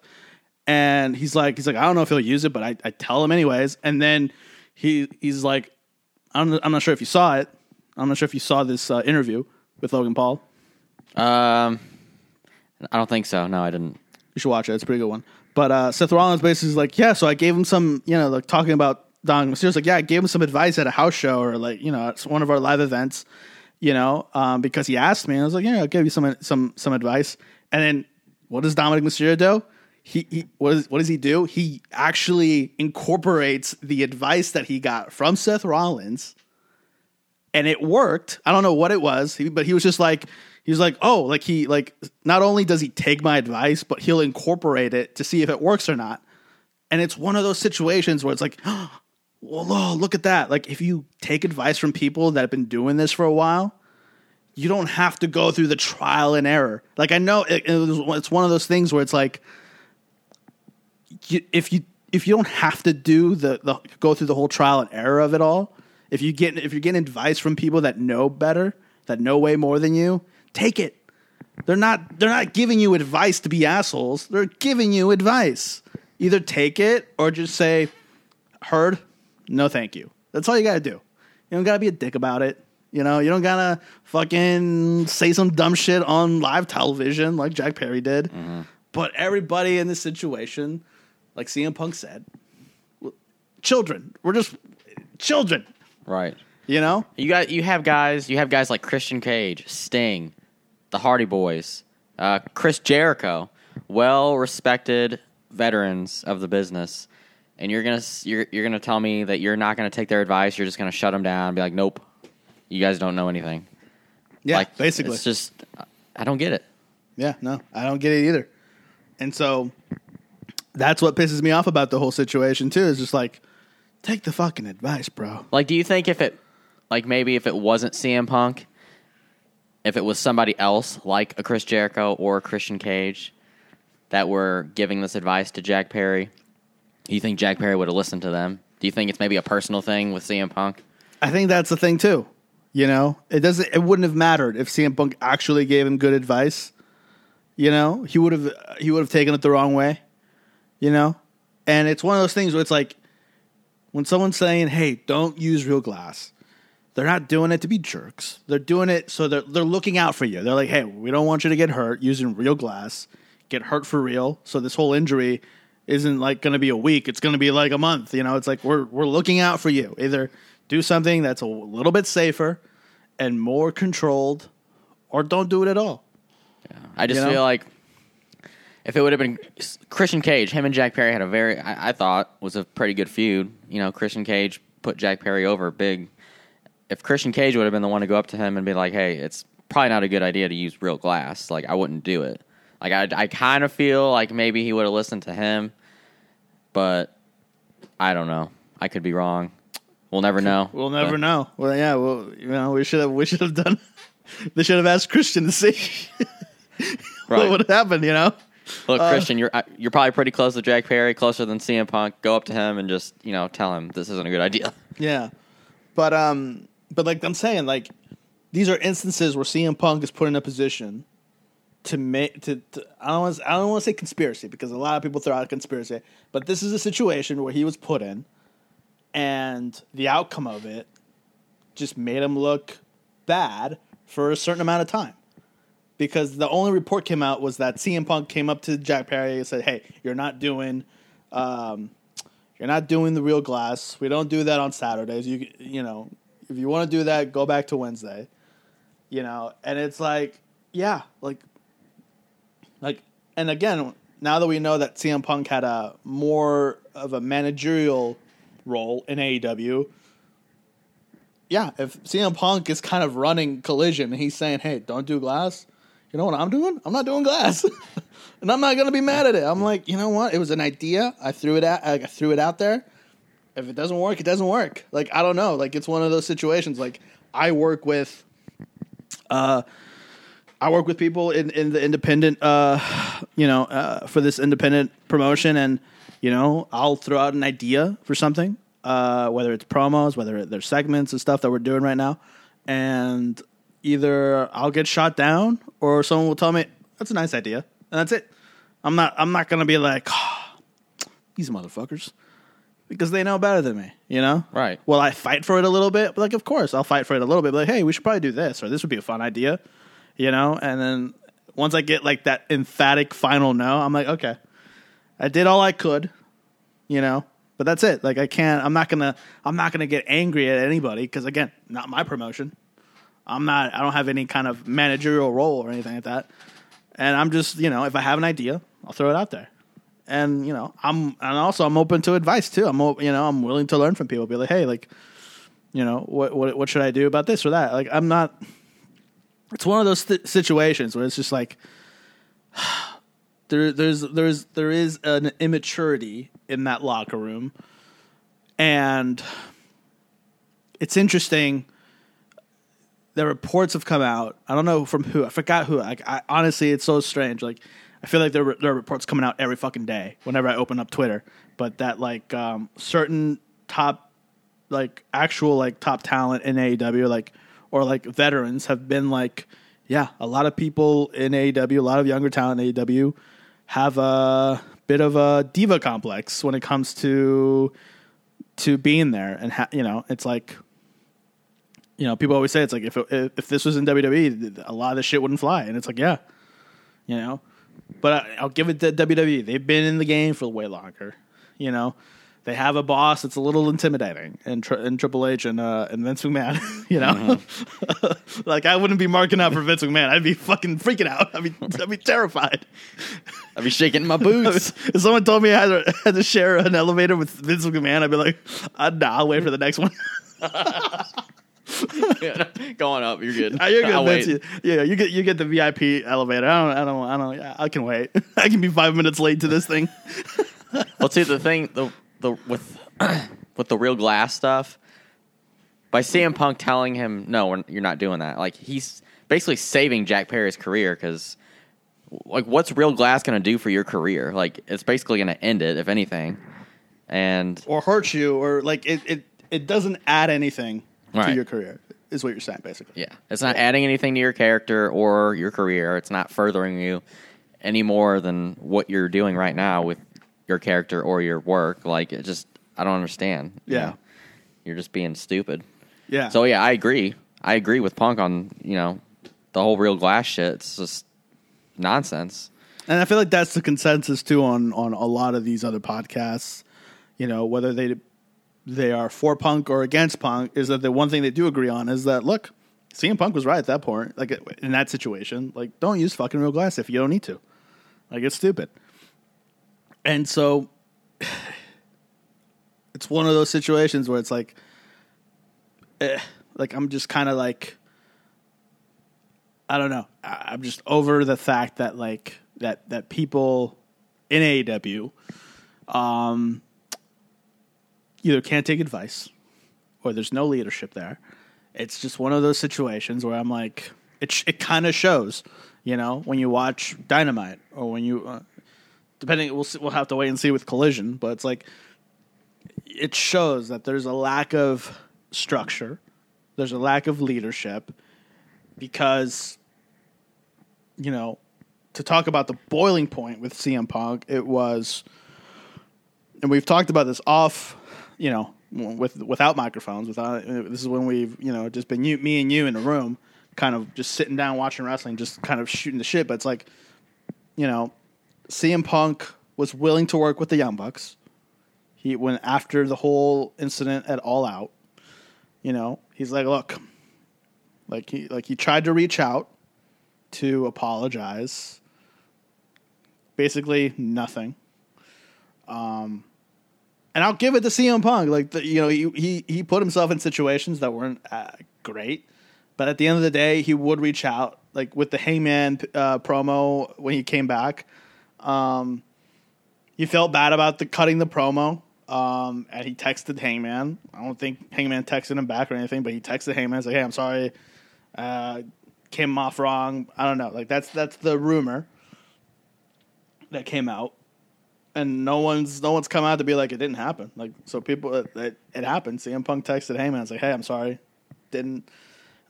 and he's like, he's like, I don't know if he'll use it, but I, I tell him anyways. And then he he's like, I'm I'm not sure if you saw it. I'm not sure if you saw this uh, interview with Logan Paul.
Um, I don't think so. No, I didn't.
You should watch it. It's a pretty good one. But uh, Seth Rollins basically is like, yeah. So I gave him some, you know, like talking about Dom Mysterio's like, yeah, I gave him some advice at a house show or like, you know, it's one of our live events, you know, um, because he asked me. And I was like, yeah, I'll give you some some some advice. And then what does Dominic Mysterio do? He, he what, is, what does he do? He actually incorporates the advice that he got from Seth Rollins and it worked. I don't know what it was, but he was just like he was like, "Oh, like he like not only does he take my advice, but he'll incorporate it to see if it works or not." And it's one of those situations where it's like, "Well, oh, look at that." Like if you take advice from people that have been doing this for a while, you don't have to go through the trial and error. Like I know it, it's one of those things where it's like you, if you if you don't have to do the, the go through the whole trial and error of it all, if you get if you're getting advice from people that know better, that know way more than you, take it. They're not they're not giving you advice to be assholes. They're giving you advice. Either take it or just say, "Heard, no, thank you." That's all you got to do. You don't got to be a dick about it. You know, you don't gotta fucking say some dumb shit on live television like Jack Perry did. But everybody in this situation, like CM Punk said, children. We're just children.
Right.
You know?
You got you have guys you have guys like Christian Cage, Sting, the Hardy Boys, uh, Chris Jericho, well respected veterans of the business, and you're gonna you're you're gonna tell me that you're not gonna take their advice. You're just gonna shut them down and be like, nope, you guys don't know anything.
Yeah,
like
basically.
it's just I don't get it.
Yeah, no, I don't get it either. And so that's what pisses me off about the whole situation too. Is just like, take the fucking advice, bro.
Like, do you think if it, like, maybe if it wasn't CM Punk, if it was somebody else like a Chris Jericho or a Christian Cage that were giving this advice to Jack Perry, you think Jack Perry would have listened to them? Do you think it's maybe a personal thing with CM Punk?
I think that's the thing too. You know, it doesn't. It wouldn't have mattered if CM Punk actually gave him good advice. You know, he would have he would have taken it the wrong way. You know, and it's one of those things where it's like when someone's saying, "Hey, don't use real glass," they're not doing it to be jerks. They're doing it so they're they're looking out for you. They're like, "Hey, we don't want you to get hurt using real glass. Get hurt for real. So this whole injury isn't like going to be a week. It's going to be like a month. You know, it's like we're we're looking out for you. Either do something that's a little bit safer and more controlled, or don't do it at all.
I just
You know?
feel like if it would have been Christian Cage, him and Jack Perry had a very, I, I thought, was a pretty good feud. You know, Christian Cage put Jack Perry over big. If Christian Cage would have been the one to go up to him and be like, "Hey, it's probably not a good idea to use real glass," like I wouldn't do it. Like I, I kind of feel like maybe he would have listened to him, but I don't know. I could be wrong. We'll never know.
We'll never
But-
know. Well, yeah, well, you know, we should have we should have done. they should have asked Christian to see
Right.
what would happen. You know,
Look,
Uh,
Christian, you're you're probably pretty close to Jack Perry, closer than CM Punk. Go up to him and just you know tell him this isn't a good idea.
yeah, but um, but like I'm saying, like these are instances where CM Punk is put in a position to make to, to I don't want I don't want to say conspiracy because a lot of people throw out conspiracy, but this is a situation where he was put in, and the outcome of it just made him look bad for a certain amount of time. Because the only report came out was that CM Punk came up to Jack Perry and said, "Hey, you're not doing, um, you're not doing the real glass. We don't do that on Saturdays. You you know, if you want to do that, go back to Wednesday. You know." And it's like, yeah, like, like, and again, now that we know that CM Punk had a more of a managerial role in AEW, yeah, if CM Punk is kind of running collision and he's saying, "Hey, don't do glass," you know what I'm doing? I'm not doing glass, and I'm not gonna be mad at it. I'm like, you know what? It was an idea. I threw it out. I threw it out there. If it doesn't work, it doesn't work. Like I don't know. Like it's one of those situations. Like I work with, uh, I work with people in in the independent, uh, you know, uh, for this independent promotion, and you know, I'll throw out an idea for something, uh, whether it's promos, whether they're segments and stuff that we're doing right now, and either I'll get shot down or someone will tell me that's a nice idea, and that's it. I'm not. I'm not gonna be like "Ah, these motherfuckers because they know better than me. You know,
Right.
Well, I fight for it a little bit? Like, of course, I'll fight for it a little bit. Like, hey, we should probably do this, or this would be a fun idea. You know, and then once I get like that emphatic final no, I'm like, okay, I did all I could. You know, but that's it. Like, I can't. I'm not gonna. I'm not gonna get angry at anybody because again, not my promotion. I'm not. I don't have any kind of managerial role or anything like that. And I'm just, you know, if I have an idea, I'll throw it out there. And you know, I'm and also I'm open to advice too. I'm you know I'm willing to learn from people. Be like, hey, like, you know, what what what should I do about this or that? Like, I'm not. It's one of those th- situations where it's just like there there's there's there is an immaturity in that locker room, and it's interesting the reports have come out. I don't know from who. I forgot who. Like, I honestly, it's so strange. Like, I feel like there, there are reports coming out every fucking day whenever I open up Twitter. But that like um, certain top, like actual like top talent in AEW, like or like veterans have been like, yeah, a lot of people in AEW, a lot of younger talent in AEW have a bit of a diva complex when it comes to to being there, and ha- you know, it's like you know, people always say it's like if it, if this was in WWE, a lot of this shit wouldn't fly, and it's like yeah, you know. But I, I'll give it to WWE; they've been in the game for way longer. You know, they have a boss that's a little intimidating, in, tri- and Triple H and uh, and Vince McMahon. You know, like I wouldn't be marking out for Vince McMahon; I'd be fucking freaking out. I'd be I'd be terrified.
I'd be shaking my boots.
if someone told me I had to, had to share an elevator with Vince McMahon, I'd be like, uh, nah, I'll wait for the next one.
Yeah, Going up, you're good.
Ah, you're good, Vince. Yeah, you get you get the VIP elevator. I don't, I don't, I don't. Yeah, I can wait. I can be five minutes late to this thing.
Well, see the thing the the with with the real glass stuff. By CM Punk telling him, "No, we're, you're not doing that," like he's basically saving Jack Perry's career because, like, what's real glass going to do for your career? Like, it's basically going to end it, if anything. And
or hurt you, or like it, it, it doesn't add anything to your career. Is what you're saying, basically.
yeah, it's not adding anything to your character or your career. It's not furthering you any more than what you're doing right now with your character or your work. Like, it just, I don't understand. you
Yeah.
know? you're just being stupid.
Yeah.
So yeah, I agree. I agree with Punk on you know the whole real glass shit. It's just nonsense.
And I feel like that's the consensus too on on a lot of these other podcasts. You know, whether they they are for punk or against punk, is that the one thing they do agree on is that look, CM Punk was right at that point. Like in that situation, like don't use fucking real glass if you don't need to. Like it's stupid. And so it's one of those situations where it's like, eh, like I'm just kind of like, I don't know. I- I'm just over the fact that like that that people in AEW, um, either can't take advice or there's no leadership there. It's just one of those situations where I'm like, it sh- it kind of shows, you know, when you watch Dynamite or when you, uh, depending, we'll we'll have to wait and see with Collision, but it's like, it shows that there's a lack of structure, there's a lack of leadership, because, you know, to talk about the boiling point with CM Punk, it was, and we've talked about this off, you know, with without microphones. Without uh, this is when we've you know just been you, me and you in a room, kind of just sitting down watching wrestling, just kind of shooting the shit. But it's like, you know, CM Punk was willing to work with the Young Bucks. He went after the whole incident at All Out. You know, he's like, look, like he like he tried to reach out to apologize. Basically, nothing. Um, and I'll give it to CM Punk. Like the, you know, he, he he put himself in situations that weren't uh, great, but at the end of the day, he would reach out. Like with the Heyman uh, promo when he came back, um, he felt bad about the cutting the promo. Um, and he texted Hangman. I don't think Hangman texted him back or anything, but he texted Hangman. Like, "Hey, I'm sorry, uh, came off wrong. I don't know. Like that's that's the rumor that came out, and no one's no one's come out to be like it didn't happen. Like so, people it, it, happened. CM Punk texted Hangman. Like, "Hey, I'm sorry, didn't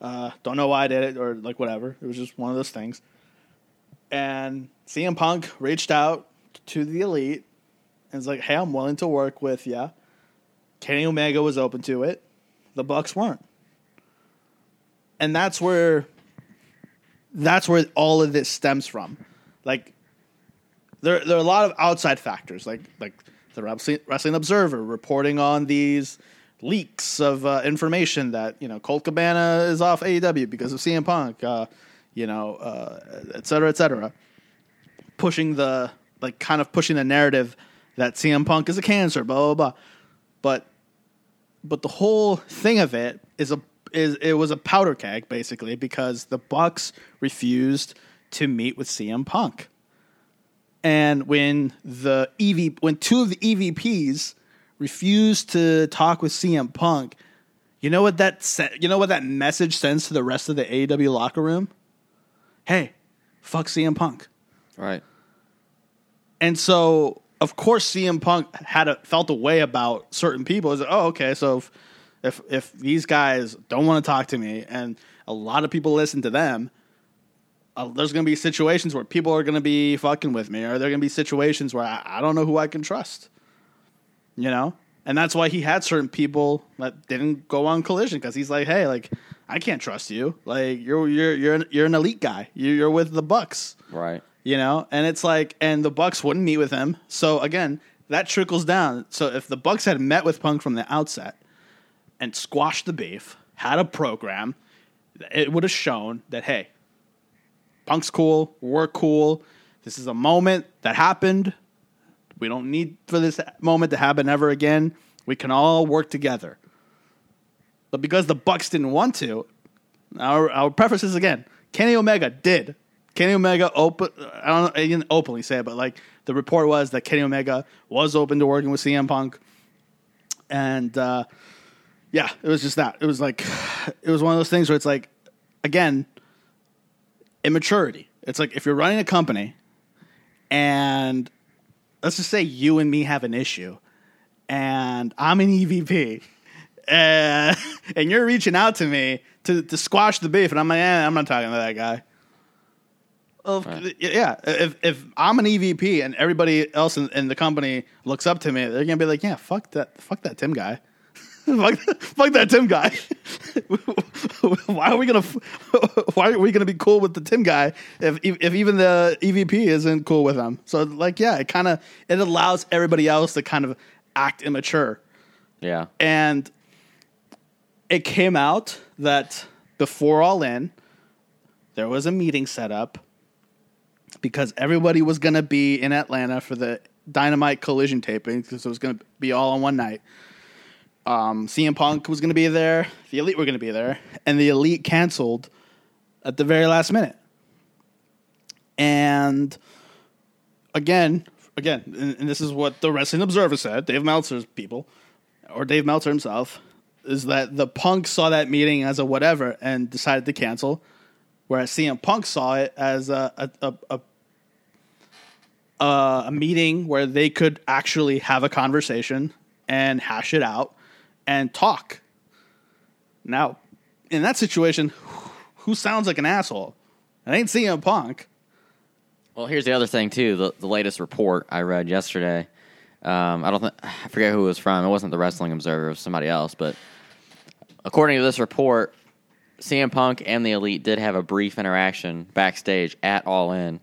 uh, don't know why I did it or like whatever. It was just one of those things." And CM Punk reached out to the elite and was like, "Hey, I'm willing to work with you." Kenny Omega was open to it. The Bucks weren't, and that's where that's where all of this stems from. Like, there there are a lot of outside factors, like like the Wrestling, Observer reporting on these leaks of uh, information that you know Colt Cabana is off AEW because of CM Punk, uh, you know, uh, et cetera, et cetera, pushing the like kind of pushing the narrative that CM Punk is a cancer, blah blah blah. But but the whole thing of it is a is it was a powder keg basically because the Bucks refused to meet with CM Punk. And when the EV when two of the EVPs refused to talk with CM Punk, you know what that se- you know what that message sends to the rest of the AEW locker room? Hey, fuck CM Punk.
Right.
And so, of course, CM Punk had a, felt a way about certain people. Is oh, okay, so if, if if these guys don't want to talk to me, and a lot of people listen to them, uh, there's going to be situations where people are going to be fucking with me, or there are going to be situations where I, I don't know who I can trust. You know, and that's why he had certain people that didn't go on collision because he's like, hey, like I can't trust you. Like you're you're you're an, you're an elite guy. You're, you're with the Bucks
Right.
You know and it's like and the bucks wouldn't meet with him so again that trickles down so if the bucks had met with punk from the outset and squashed the beef had a program it would have shown that hey punk's cool we're cool this is a moment that happened we don't need for this moment to happen ever again we can all work together but because the bucks didn't want to I'll, I'll again. Kenny Omega did. Kenny Omega open. I don't. know, He didn't openly say it, but like the report was that Kenny Omega was open to working with CM Punk, and uh, yeah, it was just that. It was like it was one of those things where it's like, again, immaturity. It's like if you're running a company, and let's just say you and me have an issue, and I'm an EVP and, and you're reaching out to me to, to squash the beef, and I'm like, eh, I'm not talking to that guy.
Right.
yeah, if if I'm an EVP and everybody else in, in the company looks up to me, they're gonna be like, yeah, fuck that, fuck that Tim guy, fuck, fuck that Tim guy. why are we gonna why are we gonna be cool with the Tim guy if if even the EVP isn't cool with him? So like, yeah, it kind of it allows everybody else to kind of act immature
Yeah.
and it came out that before All In, there was a meeting set up because everybody was going to be in Atlanta for the Dynamite Collision taping because it was going to be all on one night. Um, CM Punk was going to be there, the Elite were going to be there, and the Elite canceled at the very last minute. And again, again, and, and this is what the Wrestling Observer said, Dave Meltzer's people, or Dave Meltzer himself, is that the Punk saw that meeting as a whatever and decided to cancel, whereas CM Punk saw it as a a, a, a, a a meeting where they could actually have a conversation and hash it out and talk. Now, in that situation, who sounds like an asshole? It ain't CM Punk.
Well, here's the other thing too. The the latest report I read yesterday. Um, I don't think I forget who it was from. It wasn't the Wrestling Observer. It was somebody else. But according to this report, CM Punk and the Elite did have a brief interaction backstage at All In,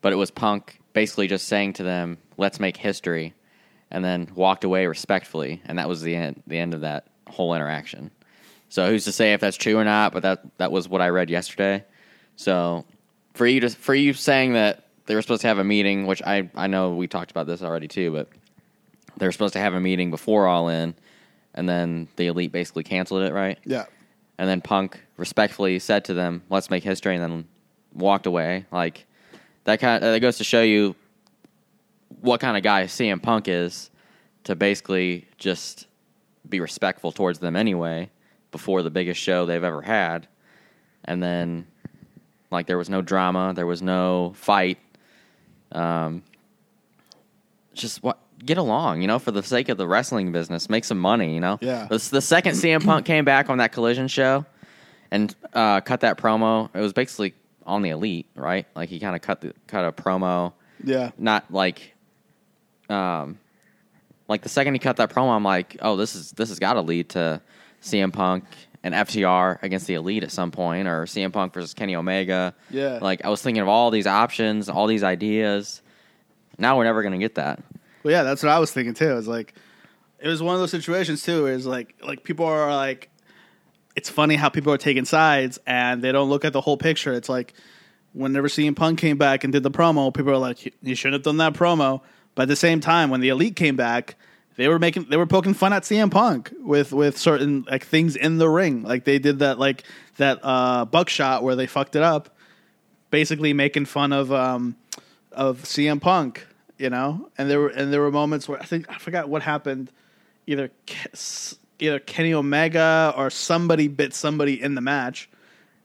but it was Punk basically just saying to them, "Let's make history," and then walked away respectfully, and that was the end. The end of that whole interaction. So who's to say if that's true or not? But that that was what I read yesterday. So for you to for you saying that they were supposed to have a meeting, which I I know we talked about this already too, but they were supposed to have a meeting before All In, and then the Elite basically canceled it, right?
Yeah.
And then Punk respectfully said to them, "Let's make history," and then walked away. Like that kind of, that goes to show you what kind of guy CM Punk is to basically just be respectful towards them anyway before the biggest show they've ever had, and then like there was no drama, there was no fight. Um, just what get along, you know, for the sake of the wrestling business, make some money, you know.
Yeah.
The, the second CM Punk came back on that Collision show and uh, cut that promo, it was basically on the Elite, right? Like he kind of cut the cut a promo,
Yeah.
not like, um, like the second he cut that promo, I'm like, oh, this is this has got to lead to CM Punk and FTR against the Elite at some point, or CM Punk versus Kenny Omega.
Yeah.
Like I was thinking of all these options, all these ideas. Now we're never gonna get that.
Well, yeah, that's what I was thinking too. It's like it was one of those situations too. It's like like people are like, it's funny how people are taking sides and they don't look at the whole picture. It's like whenever CM Punk came back and did the promo, people are like, you shouldn't have done that promo. But at the same time, when the Elite came back, they were making they were poking fun at CM Punk with with certain like things in the ring. Like they did that like that uh, buckshot where they fucked it up, basically making fun of um, of CM Punk. You know, and there were and there were moments where I think I forgot what happened. Either either Kenny Omega or somebody bit somebody in the match,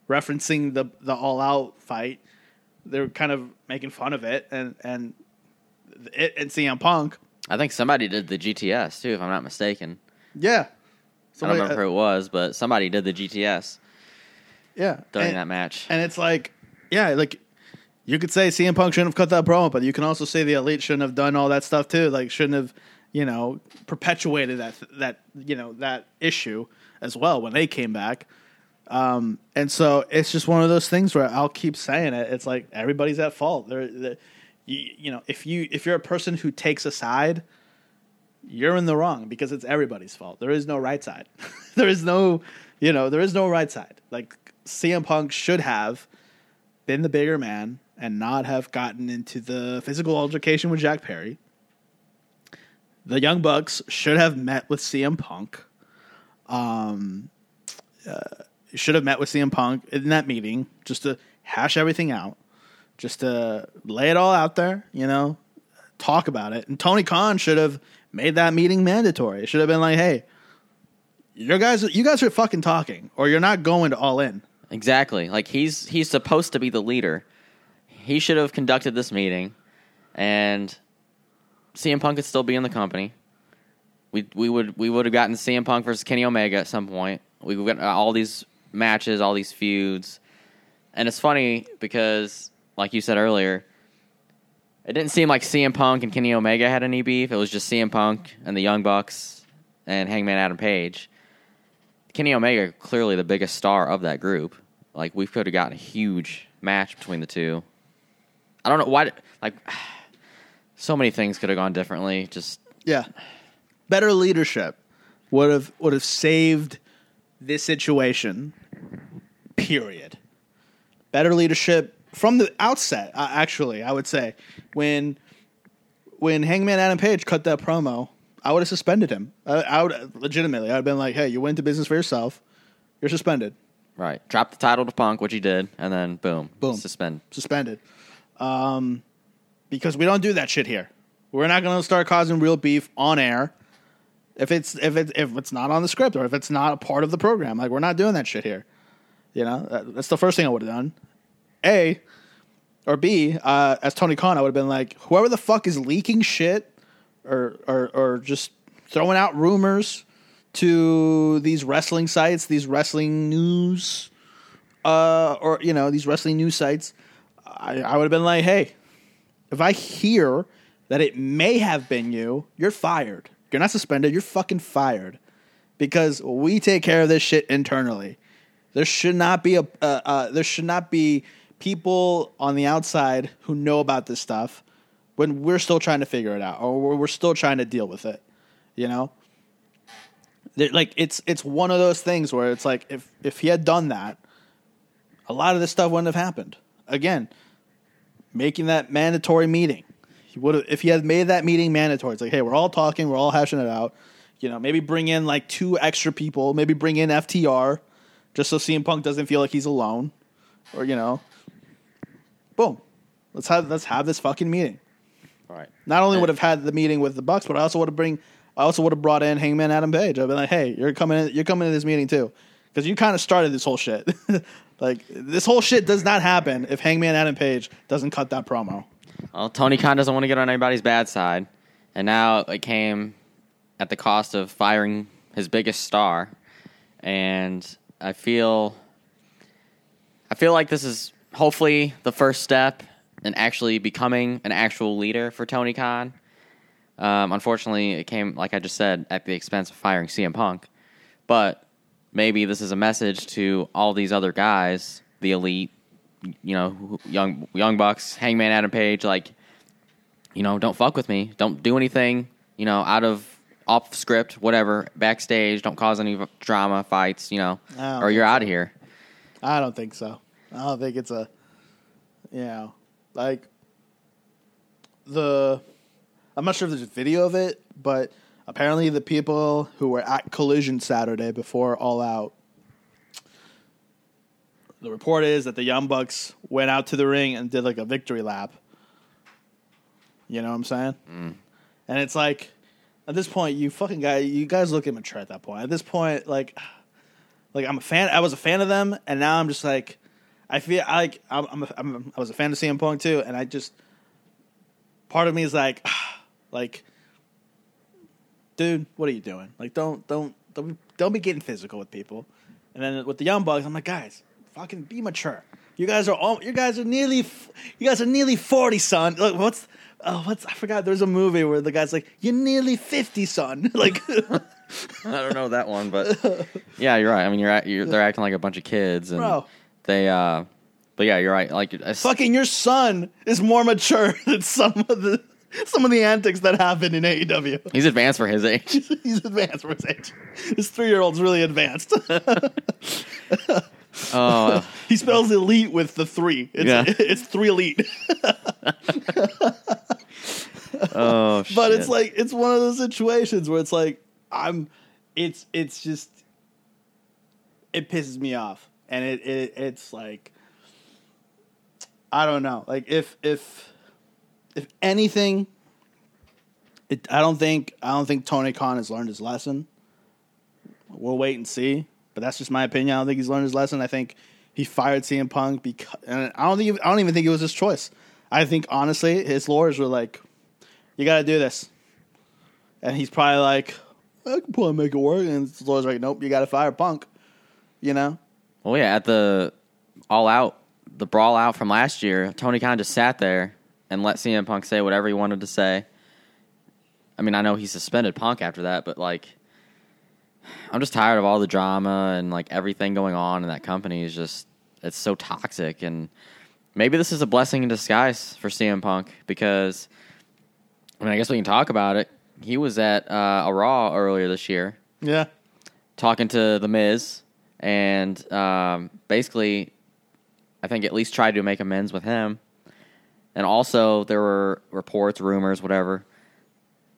referencing the the All Out fight. They were kind of making fun of it, and and it and CM Punk.
I think somebody did the GTS too, if I'm not mistaken.
Yeah,
I don't
Somebody-
remember uh, who it was, but somebody did the GTS
yeah,
during
and,
that match.
and it's like, yeah, like you could say CM Punk shouldn't have cut that promo, but you can also say the Elite shouldn't have done all that stuff too. Like shouldn't have, you know, perpetuated that that you know that issue as well when they came back. Um, and so it's just one of those things where I'll keep saying it. It's like everybody's at fault. They're, they're you, you know, if you if you're a person who takes a side, you're in the wrong because it's everybody's fault. There is no right side. there is no, you know, there is no right side. Like CM Punk should have been the bigger man and not have gotten into the physical altercation with Jack Perry. The Young Bucks should have met with CM Punk. Um, uh, should have met with CM Punk in that meeting just to hash everything out, just to lay it all out there, you know, talk about it. And Tony Khan should have made that meeting mandatory. It should have been like, hey, you guys, you guys are fucking talking, or you're not going to all in.
Exactly. Like he's he's supposed to be the leader. He should have conducted this meeting, and CM Punk could still be in the company. We we would we would have gotten CM Punk versus Kenny Omega at some point. We would get uh, all these matches, all these feuds, and it's funny because, like you said earlier, it didn't seem like CM Punk and Kenny Omega had any beef. It was just CM Punk and the Young Bucks and Hangman Adam Page. Kenny Omega clearly the biggest star of that group. Like we could have gotten a huge match between the two. I don't know why. Like so many things could have gone differently. Just
Yeah. Better leadership would have would have saved this situation Period. Better leadership from the outset. Uh, actually, I would say when when Hangman Adam Page cut that promo, I would have suspended him. I, I would legitimately. I'd have been like, "Hey, you went into business for yourself. You're suspended.
Right. Drop the title to Punk, which he did, and then boom,
Boom.
suspend.
Suspended." Um, because we don't do that shit here. We're not going to start causing real beef on air. If it's if it's if it's not on the script or if it's not a part of the program, like we're not doing that shit here. You know, That- that's the first thing I would have done. A or B, uh, as Tony Khan, I would have been like, whoever the fuck is leaking shit or or or just throwing out rumors to these wrestling sites, these wrestling news, uh, or you know, these wrestling news sites, I, I would have been like, hey, if I hear that it may have been you, you're fired. You're not suspended. You're fucking fired because we take care of this shit internally. There should not be a uh, uh, there should not be people on the outside who know about this stuff when we're still trying to figure it out or we're- still trying to deal with it. You know, There- like it's it's one of those things where it's like if if he had done that, a lot of this stuff wouldn't have happened. Again, making that mandatory meeting. He would have if he had made that meeting mandatory. It's like, hey, we're all talking, we're all hashing it out. You know, maybe bring in like two extra people, maybe bring in FTR, just so CM Punk doesn't feel like he's alone. Or, you know. Boom. Let's have let's have this fucking meeting.
Right.
Not only would have had the meeting with the Bucks, but I also would have bring I also would have brought in Hangman Adam Page. I've been like, hey, you're coming in, you're coming to this meeting too, because you kind of started this whole shit. like this whole shit does not happen if Hangman Adam Page doesn't cut that promo.
Well, Tony Khan doesn't want to get on anybody's bad side, and now it came at the cost of firing his biggest star. And I feel, I feel like this is hopefully the first step in actually becoming an actual leader for Tony Khan. Um, unfortunately, it came, like I just said, at the expense of firing CM Punk. But maybe this is a message to all these other guys, the elite, you know, young young bucks, Hangman Adam Page, like, you know, don't fuck with me. Don't do anything, you know, out of off script, whatever, backstage. Don't cause any drama, fights, you know, or you're out of here.
I don't think so. I don't think it's a, you know, like the. I'm not sure if there's a video of it, but apparently the people who were at Collision Saturday before All Out. The report is that the Young Bucks went out to the ring and did like a victory lap. You know what I'm saying? Mm. And it's like, at this point, you fucking guy, you guys look immature at that point. At this point, like, like I'm a fan. I was a fan of them, and now I'm just like, I feel like I'm, I'm, a, I'm I was a fan of CM Punk too, and I just part of me is like, like, dude, what are you doing? Like, don't don't don't don't be getting physical with people. And then with the Young Bucks, I'm like, guys, fucking be mature. You guys are all. You guys are nearly. You guys are nearly forty, son. Look, what's. Oh, what's I forgot? There's a movie where the guy's like, "You're nearly fifty, son." like,
I don't know that one, but yeah, you're right. I mean, you're, you're they're acting like a bunch of kids, and
Bro.
they. uh But yeah, you're right. Like, it's-
fucking your son is more mature than some of the some of the antics that happen in AEW.
he's advanced for his age.
He's advanced for his age. His three year old's really advanced.
Oh, uh,
he spells elite with the three. It's,
Yeah.
it's three elite.
oh,
but it's like it's one of those situations where it's like I'm it's it's just it pisses me off. And it, it it's like I don't know. Like if if if anything it I don't think I don't think Tony Khan has learned his lesson. We'll wait and see. But that's just my opinion. I don't think he's learned his lesson. I think he fired CM Punk because and I don't think I don't even think it was his choice. I think honestly his lawyers were like, You gotta do this. And he's probably like, I can probably make it work. And his lawyer's like, Nope, you gotta fire Punk. You know?
Well, yeah, at the all out, the brawl out from last year, Tony Khan just sat there and let CM Punk say whatever he wanted to say. I mean, I know he suspended Punk after that, but like, I'm just tired of all the drama and like everything going on in that company is just it's so toxic and maybe this is a blessing in disguise for CM Punk because I mean, I guess we can talk about it. He was at uh, a Raw earlier this year
Yeah.
talking to the Miz, and um, basically, I think at least tried to make amends with him. And also, there were reports, rumors, whatever,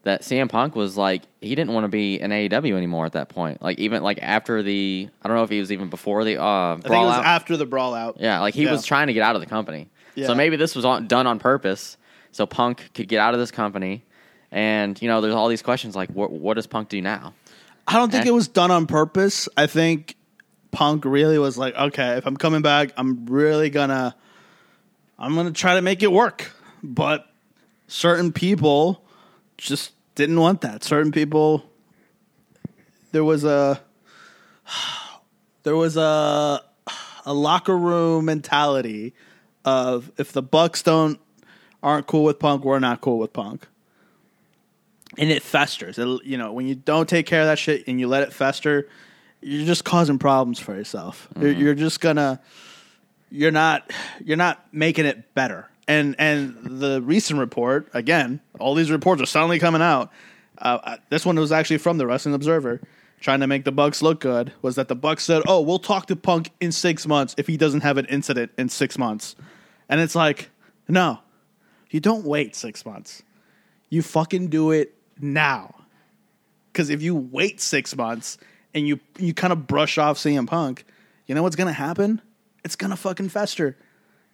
that CM Punk was like he didn't want to be in AEW anymore at that point. Like even like after the I don't know if he was even before the uh,
I think it was
out.
after the brawl out.
Yeah, like he
Yeah.
was trying to get out of the company.
Yeah.
So maybe this was on, done on purpose, so Punk could get out of this company. And you know, there's all these questions like, what, what does Punk do now?
I don't think
Eh.
it was done on purpose. I think Punk really was like, okay, if I'm coming back, I'm really gonna, I'm gonna try to make it work. But certain people just didn't want that. Certain people, there was a, there was a, a locker room mentality of if the Bucks don't aren't cool with Punk, we're not cool with Punk and it festers. It, you know, when you don't take care of that shit and you let it fester, you're just causing problems for yourself. You're, mm-hmm. you're just gonna, you're not, you're not making it better. And and the recent report again, all these reports are suddenly coming out. Uh, this one was actually from the Wrestling Observer, trying to make the Bucks look good. Was that the Bucks said, "Oh, we'll talk to Punk in six months if he doesn't have an incident in six months," and it's like, no, you don't wait six months you fucking do it now. Because if you wait six months and you you kind of brush off CM Punk, you know what's gonna happen? It's gonna fucking fester.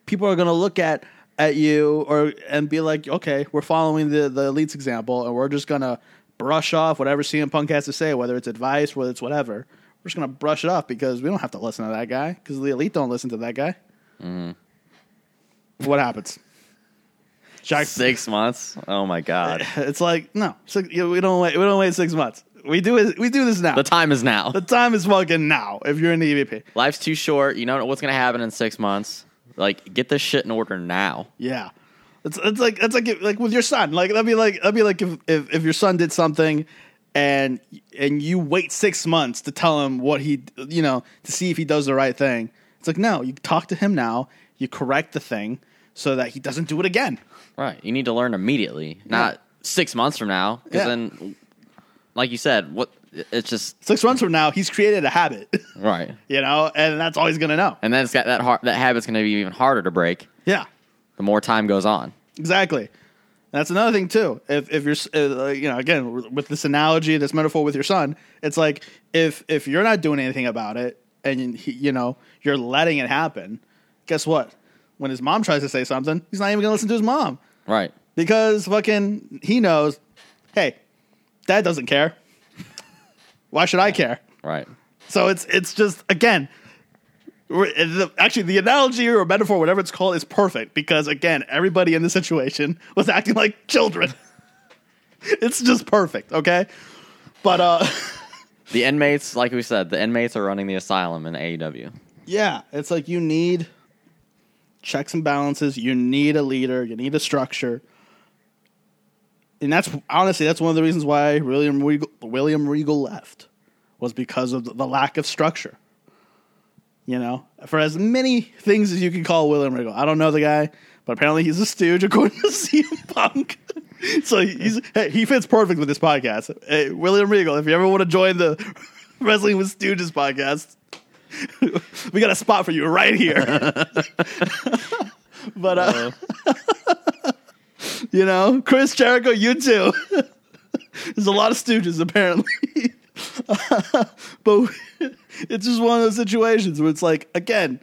People are gonna look at at you or and be like, okay, we're following the the elites example, and we're just gonna brush off whatever CM Punk has to say, whether it's advice, whether it's whatever. We're just gonna brush it off because we don't have to listen to that guy because the elite don't listen to that guy. Mm-hmm. What happens? Jack,
Six months? Oh my god!
it's like no, six, we don't wait. We don't wait six months. We do it. We do this now.
The time is now.
The time is fucking now. If you're in the EVP,
Life's too short. You don't know what's going to happen in six months. Like, get this shit in order now.
yeah, it's it's like it's like like with your son. Like that'd be like that'd be like if if, if your son did something. And and you wait six months to tell him what he you know to see if he does the right thing. It's like no, you talk to him now. You correct the thing so that he doesn't do it again.
Right. You need to learn immediately, not six months from now. Because
Yeah.
then, like you said, what it's just
Six months from now, he's created a habit,
right.
you know, and that's all he's gonna know.
And then it's got that hard, that habit's going to be even harder to break
Yeah,
the more time goes on.
Exactly. That's another thing too. If if you're uh, you know again with this analogy, this metaphor with your son, it's like if if you're not doing anything about it and he, you know you're letting it happen, guess what? When his mom tries to say something, he's not even gonna listen to his mom
Right.
because fucking he knows. Hey, dad doesn't care. Why should I care?
Right.
So it's it's just again, the, actually the analogy or metaphor, whatever it's called, is perfect because again, everybody in the situation was acting like children. it's just perfect, okay? But uh,
The inmates, like we said, the inmates are running the asylum in AEW.
yeah, it's like you need checks and balances. You need a leader. You need a structure. And that's honestly that's one of the reasons why William Regal, William Regal left was because of the, lack of structure. You know, for as many things as you can call William Regal, I don't know the guy, but apparently he's a stooge according to CM Punk. so he's hey, he fits perfect with this podcast. Hey, William Regal, if you ever want to join the Wrestling with Stooges podcast, we got a spot for you right here. but uh, you know, Chris Jericho, you too. There's a lot of stooges apparently. but it's just one of those situations where it's like again,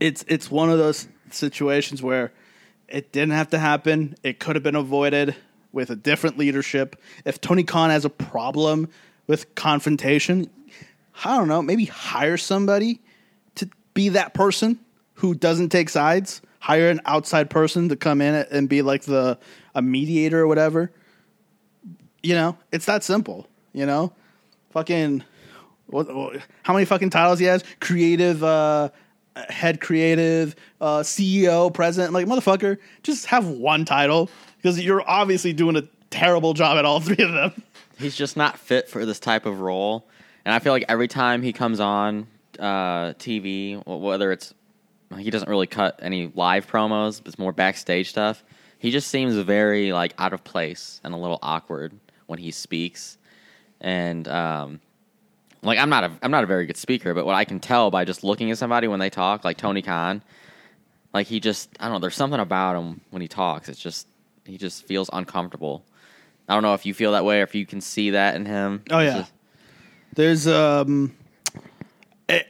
it's it's one of those situations where it didn't have to happen. It could have been avoided with a different leadership. If Tony Khan has a problem with confrontation, I don't know, maybe hire somebody to be that person who doesn't take sides. Hire an outside person to come in and be like the a mediator or whatever. You know, it's that simple. You know, fucking. What, what- how many fucking titles he has? Creative, uh, head creative, uh, CEO, president. Like motherfucker, just have one title because you're obviously doing a terrible job at all three of them.
He's just not fit for this type of role. And I feel like every time he comes on uh, TV, whether it's he doesn't really cut any live promos, it's more backstage stuff. He just seems very like out of place and a little awkward when he speaks. And um, like I'm not a I'm not a very good speaker, but what I can tell by just looking at somebody when they talk, like Tony Khan, like he just I don't know, there's something about him when he talks. It's just he just feels uncomfortable. I don't know if you feel that way or if you can see that in him.
Oh yeah.
just-
There's um it,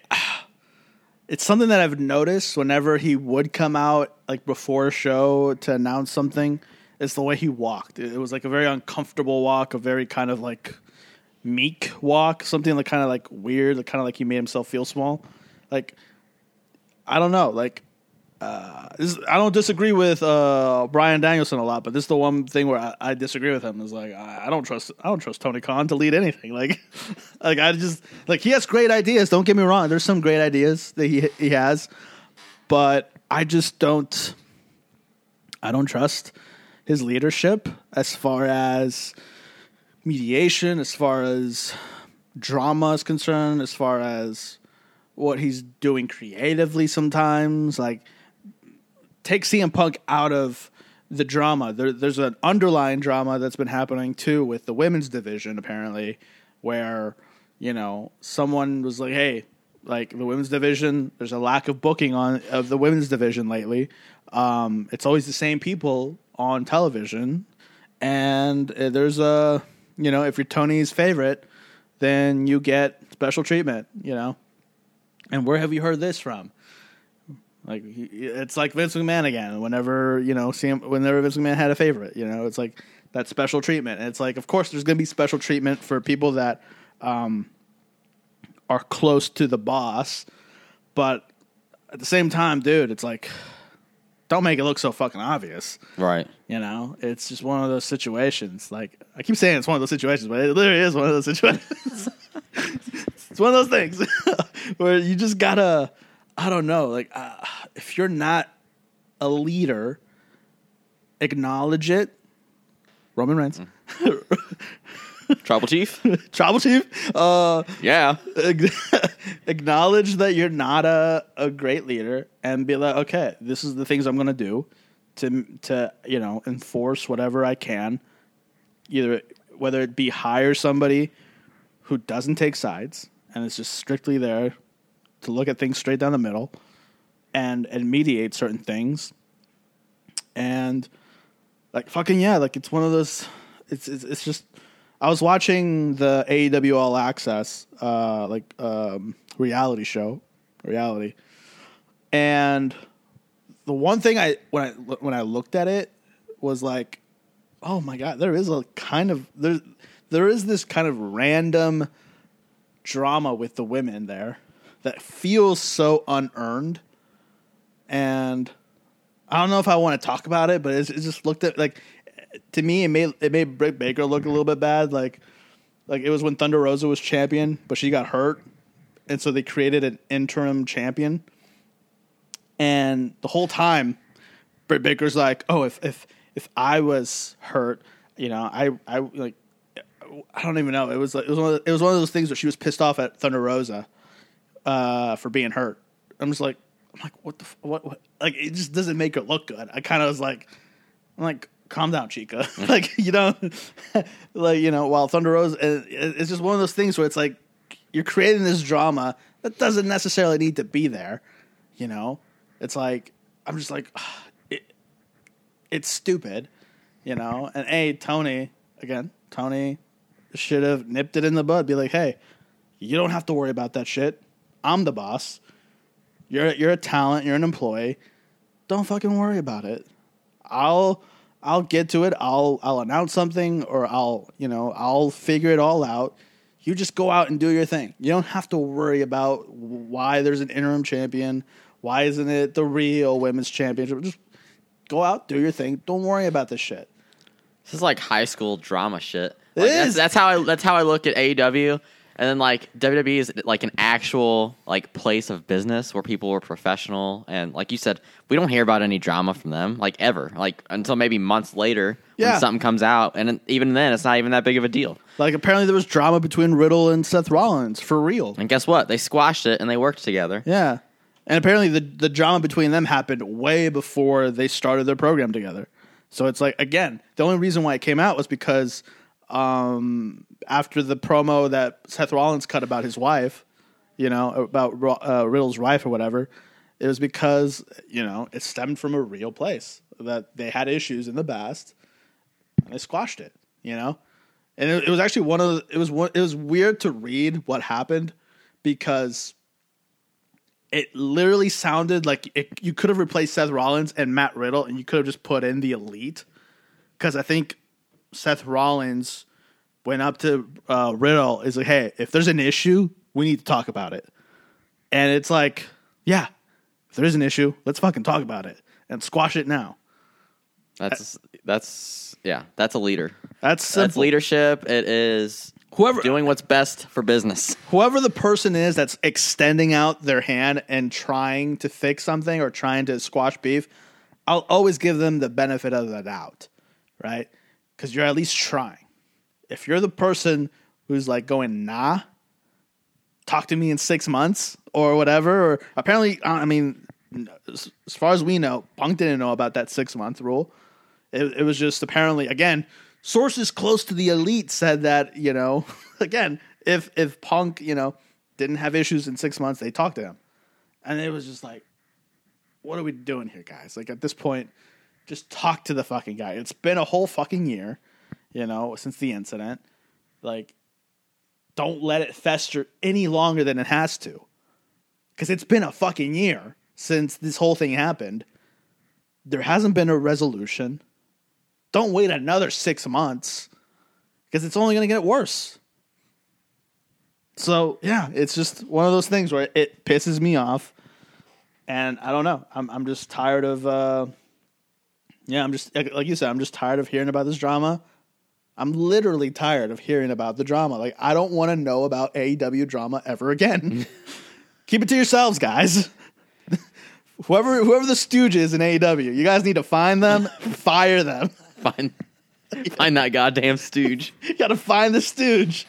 it's something that I've noticed whenever he would come out like before a show to announce something, it's the way he walked. It was like a very uncomfortable walk, a very kind of like meek walk, something like kind of like weird, like kind of like he made himself feel small. Like I don't know, like uh, I don't disagree with uh, Bryan Danielson a lot, but this is the one thing where I, I disagree with him. Is like I, I don't trust I don't trust Tony Khan to lead anything. Like, like I just like he has great ideas. Don't get me wrong. There's some great ideas that he he has, but I just don't. I don't trust his leadership as far as mediation, as far as drama is concerned, as far as what he's doing creatively sometimes. Like, take CM Punk out of the drama. There, there's an underlying drama that's been happening too with the women's division, apparently, where, you know, someone was like, hey, like the women's division, there's a lack of booking on of the women's division lately. Um, it's always the same people on television, and uh, there's a, you know, if you're Tony's favorite, then you get special treatment, you know. And where have you heard this from? Like he- it's like Vince McMahon again. Whenever you know, him, whenever Vince McMahon had a favorite, you know, it's like that special treatment. And it's like, of course, there's going to be special treatment for people that um, are close to the boss, but at the same time, dude, it's like, don't make it look so fucking obvious.
right.
You know, it's just one of those situations. Like I keep saying, it's one of those situations, but it literally is one of those situations. it's one of those things where you just gotta, I don't know, like uh, if you're not a leader, acknowledge it. Roman Reigns,
Tribal chief?
Tribal Chief, uh,
yeah.
acknowledge that you're not a, a great leader and be like, okay, this is the things I'm going to do to to you know enforce whatever I can, either whether it be hire somebody who doesn't take sides and is just strictly there to look at things straight down the middle and and mediate certain things. And like fucking yeah like it's one of those it's it's, it's just I was watching the AEW All Access uh, like um, reality show, reality, and the one thing I when I when I looked at it was like, oh my god, there is a kind of there there is this kind of random drama with the women there that feels so unearned, and I don't know if I want to talk about it, but it just looked at like to me it made it made Britt Baker look a little bit bad. Like like it was when Thunder Rosa was champion, but she got hurt, and so they created an interim champion. And the whole time, Britt Baker's like, "Oh, if if if I was hurt, you know, I I like." I don't even know. It was like, it was one of, it was one of those things where she was pissed off at Thunder Rosa uh, for being hurt. I'm just like, I'm like, what the f- what what? Like, it just doesn't make it look good. I kind of was like, I'm like, calm down, Chica. like, you know, like you know, while Thunder Rosa, it- it's just one of those things where it's like you're creating this drama that doesn't necessarily need to be there. You know, it's like I'm just like, it, it's stupid. You know, and a Tony again, Tony should have nipped it in the bud. Be like, hey, you don't have to worry about that shit. I'm the boss. You're you're a talent. You're an employee. Don't fucking worry about it. I'll I'll get to it. I'll I'll announce something or I'll you know I'll figure it all out. You just go out and do your thing. You don't have to worry about why there's an interim champion. Why isn't it the real women's championship? Just go out, do your thing. Don't worry about this shit.
This is like high school drama shit.
It
Like,
is.
That's, that's how I that's how I look at AEW. And then like WWE is like an actual like place of business where people are professional and like you said, we don't hear about any drama from them like ever. Like until maybe months later
Yeah.
when something comes out, and even then, it's not even that big of a deal.
Like apparently there was drama between Riddle and Seth Rollins for real.
And guess what? They squashed it and they worked together.
Yeah. And apparently the the drama between them happened way before they started their program together. So it's like again, the only reason why it came out was because um, after the promo that Seth Rollins cut about his wife, you know, about uh, Riddle's wife or whatever. It was because you know it stemmed from a real place that they had issues in the past, and they squashed it. You know, and it, it was actually one of the, it was one, it was weird to read what happened because it literally sounded like it, you could have replaced Seth Rollins and Matt Riddle, and you could have just put in the Elite because I think Seth Rollins went up to uh, Riddle is like, hey, if there's an issue, we need to talk about it, and it's like, yeah, if there is an issue, let's fucking talk about it and squash it now.
That's that's yeah, that's a leader.
That's
That's leadership. It is
Whoever
doing what's best for business.
whoever the person is that's extending out their hand and trying to fix something or trying to squash beef, I'll always give them the benefit of the doubt, right? Because you're at least trying. If you're the person who's like going, nah, talk to me in six months or whatever, or apparently, I mean, as far as we know, Punk didn't know about that six month rule. It, it was just apparently again sources close to the elite said that you know again if if Punk you know didn't have issues in six months they talked to him, and it was just like, what are we doing here, guys? Like at this point, just talk to the fucking guy. It's been a whole fucking year, you know, since the incident. Like, don't let it fester any longer than it has to, because it's been a fucking year since this whole thing happened. There hasn't been a resolution don't wait another six months because it's only going to get worse. So yeah, it's just one of those things where it pisses me off, and I don't know. I'm I'm just tired of. Uh, yeah, I'm just like like you said. I'm just tired of hearing about this drama. I'm literally tired of hearing about the drama. Like, I don't want to know about AEW drama ever again. Mm. Keep it to yourselves, guys. whoever whoever the stooge is in AEW, you guys need to find them, fire them.
Find find that goddamn stooge.
you gotta find the stooge.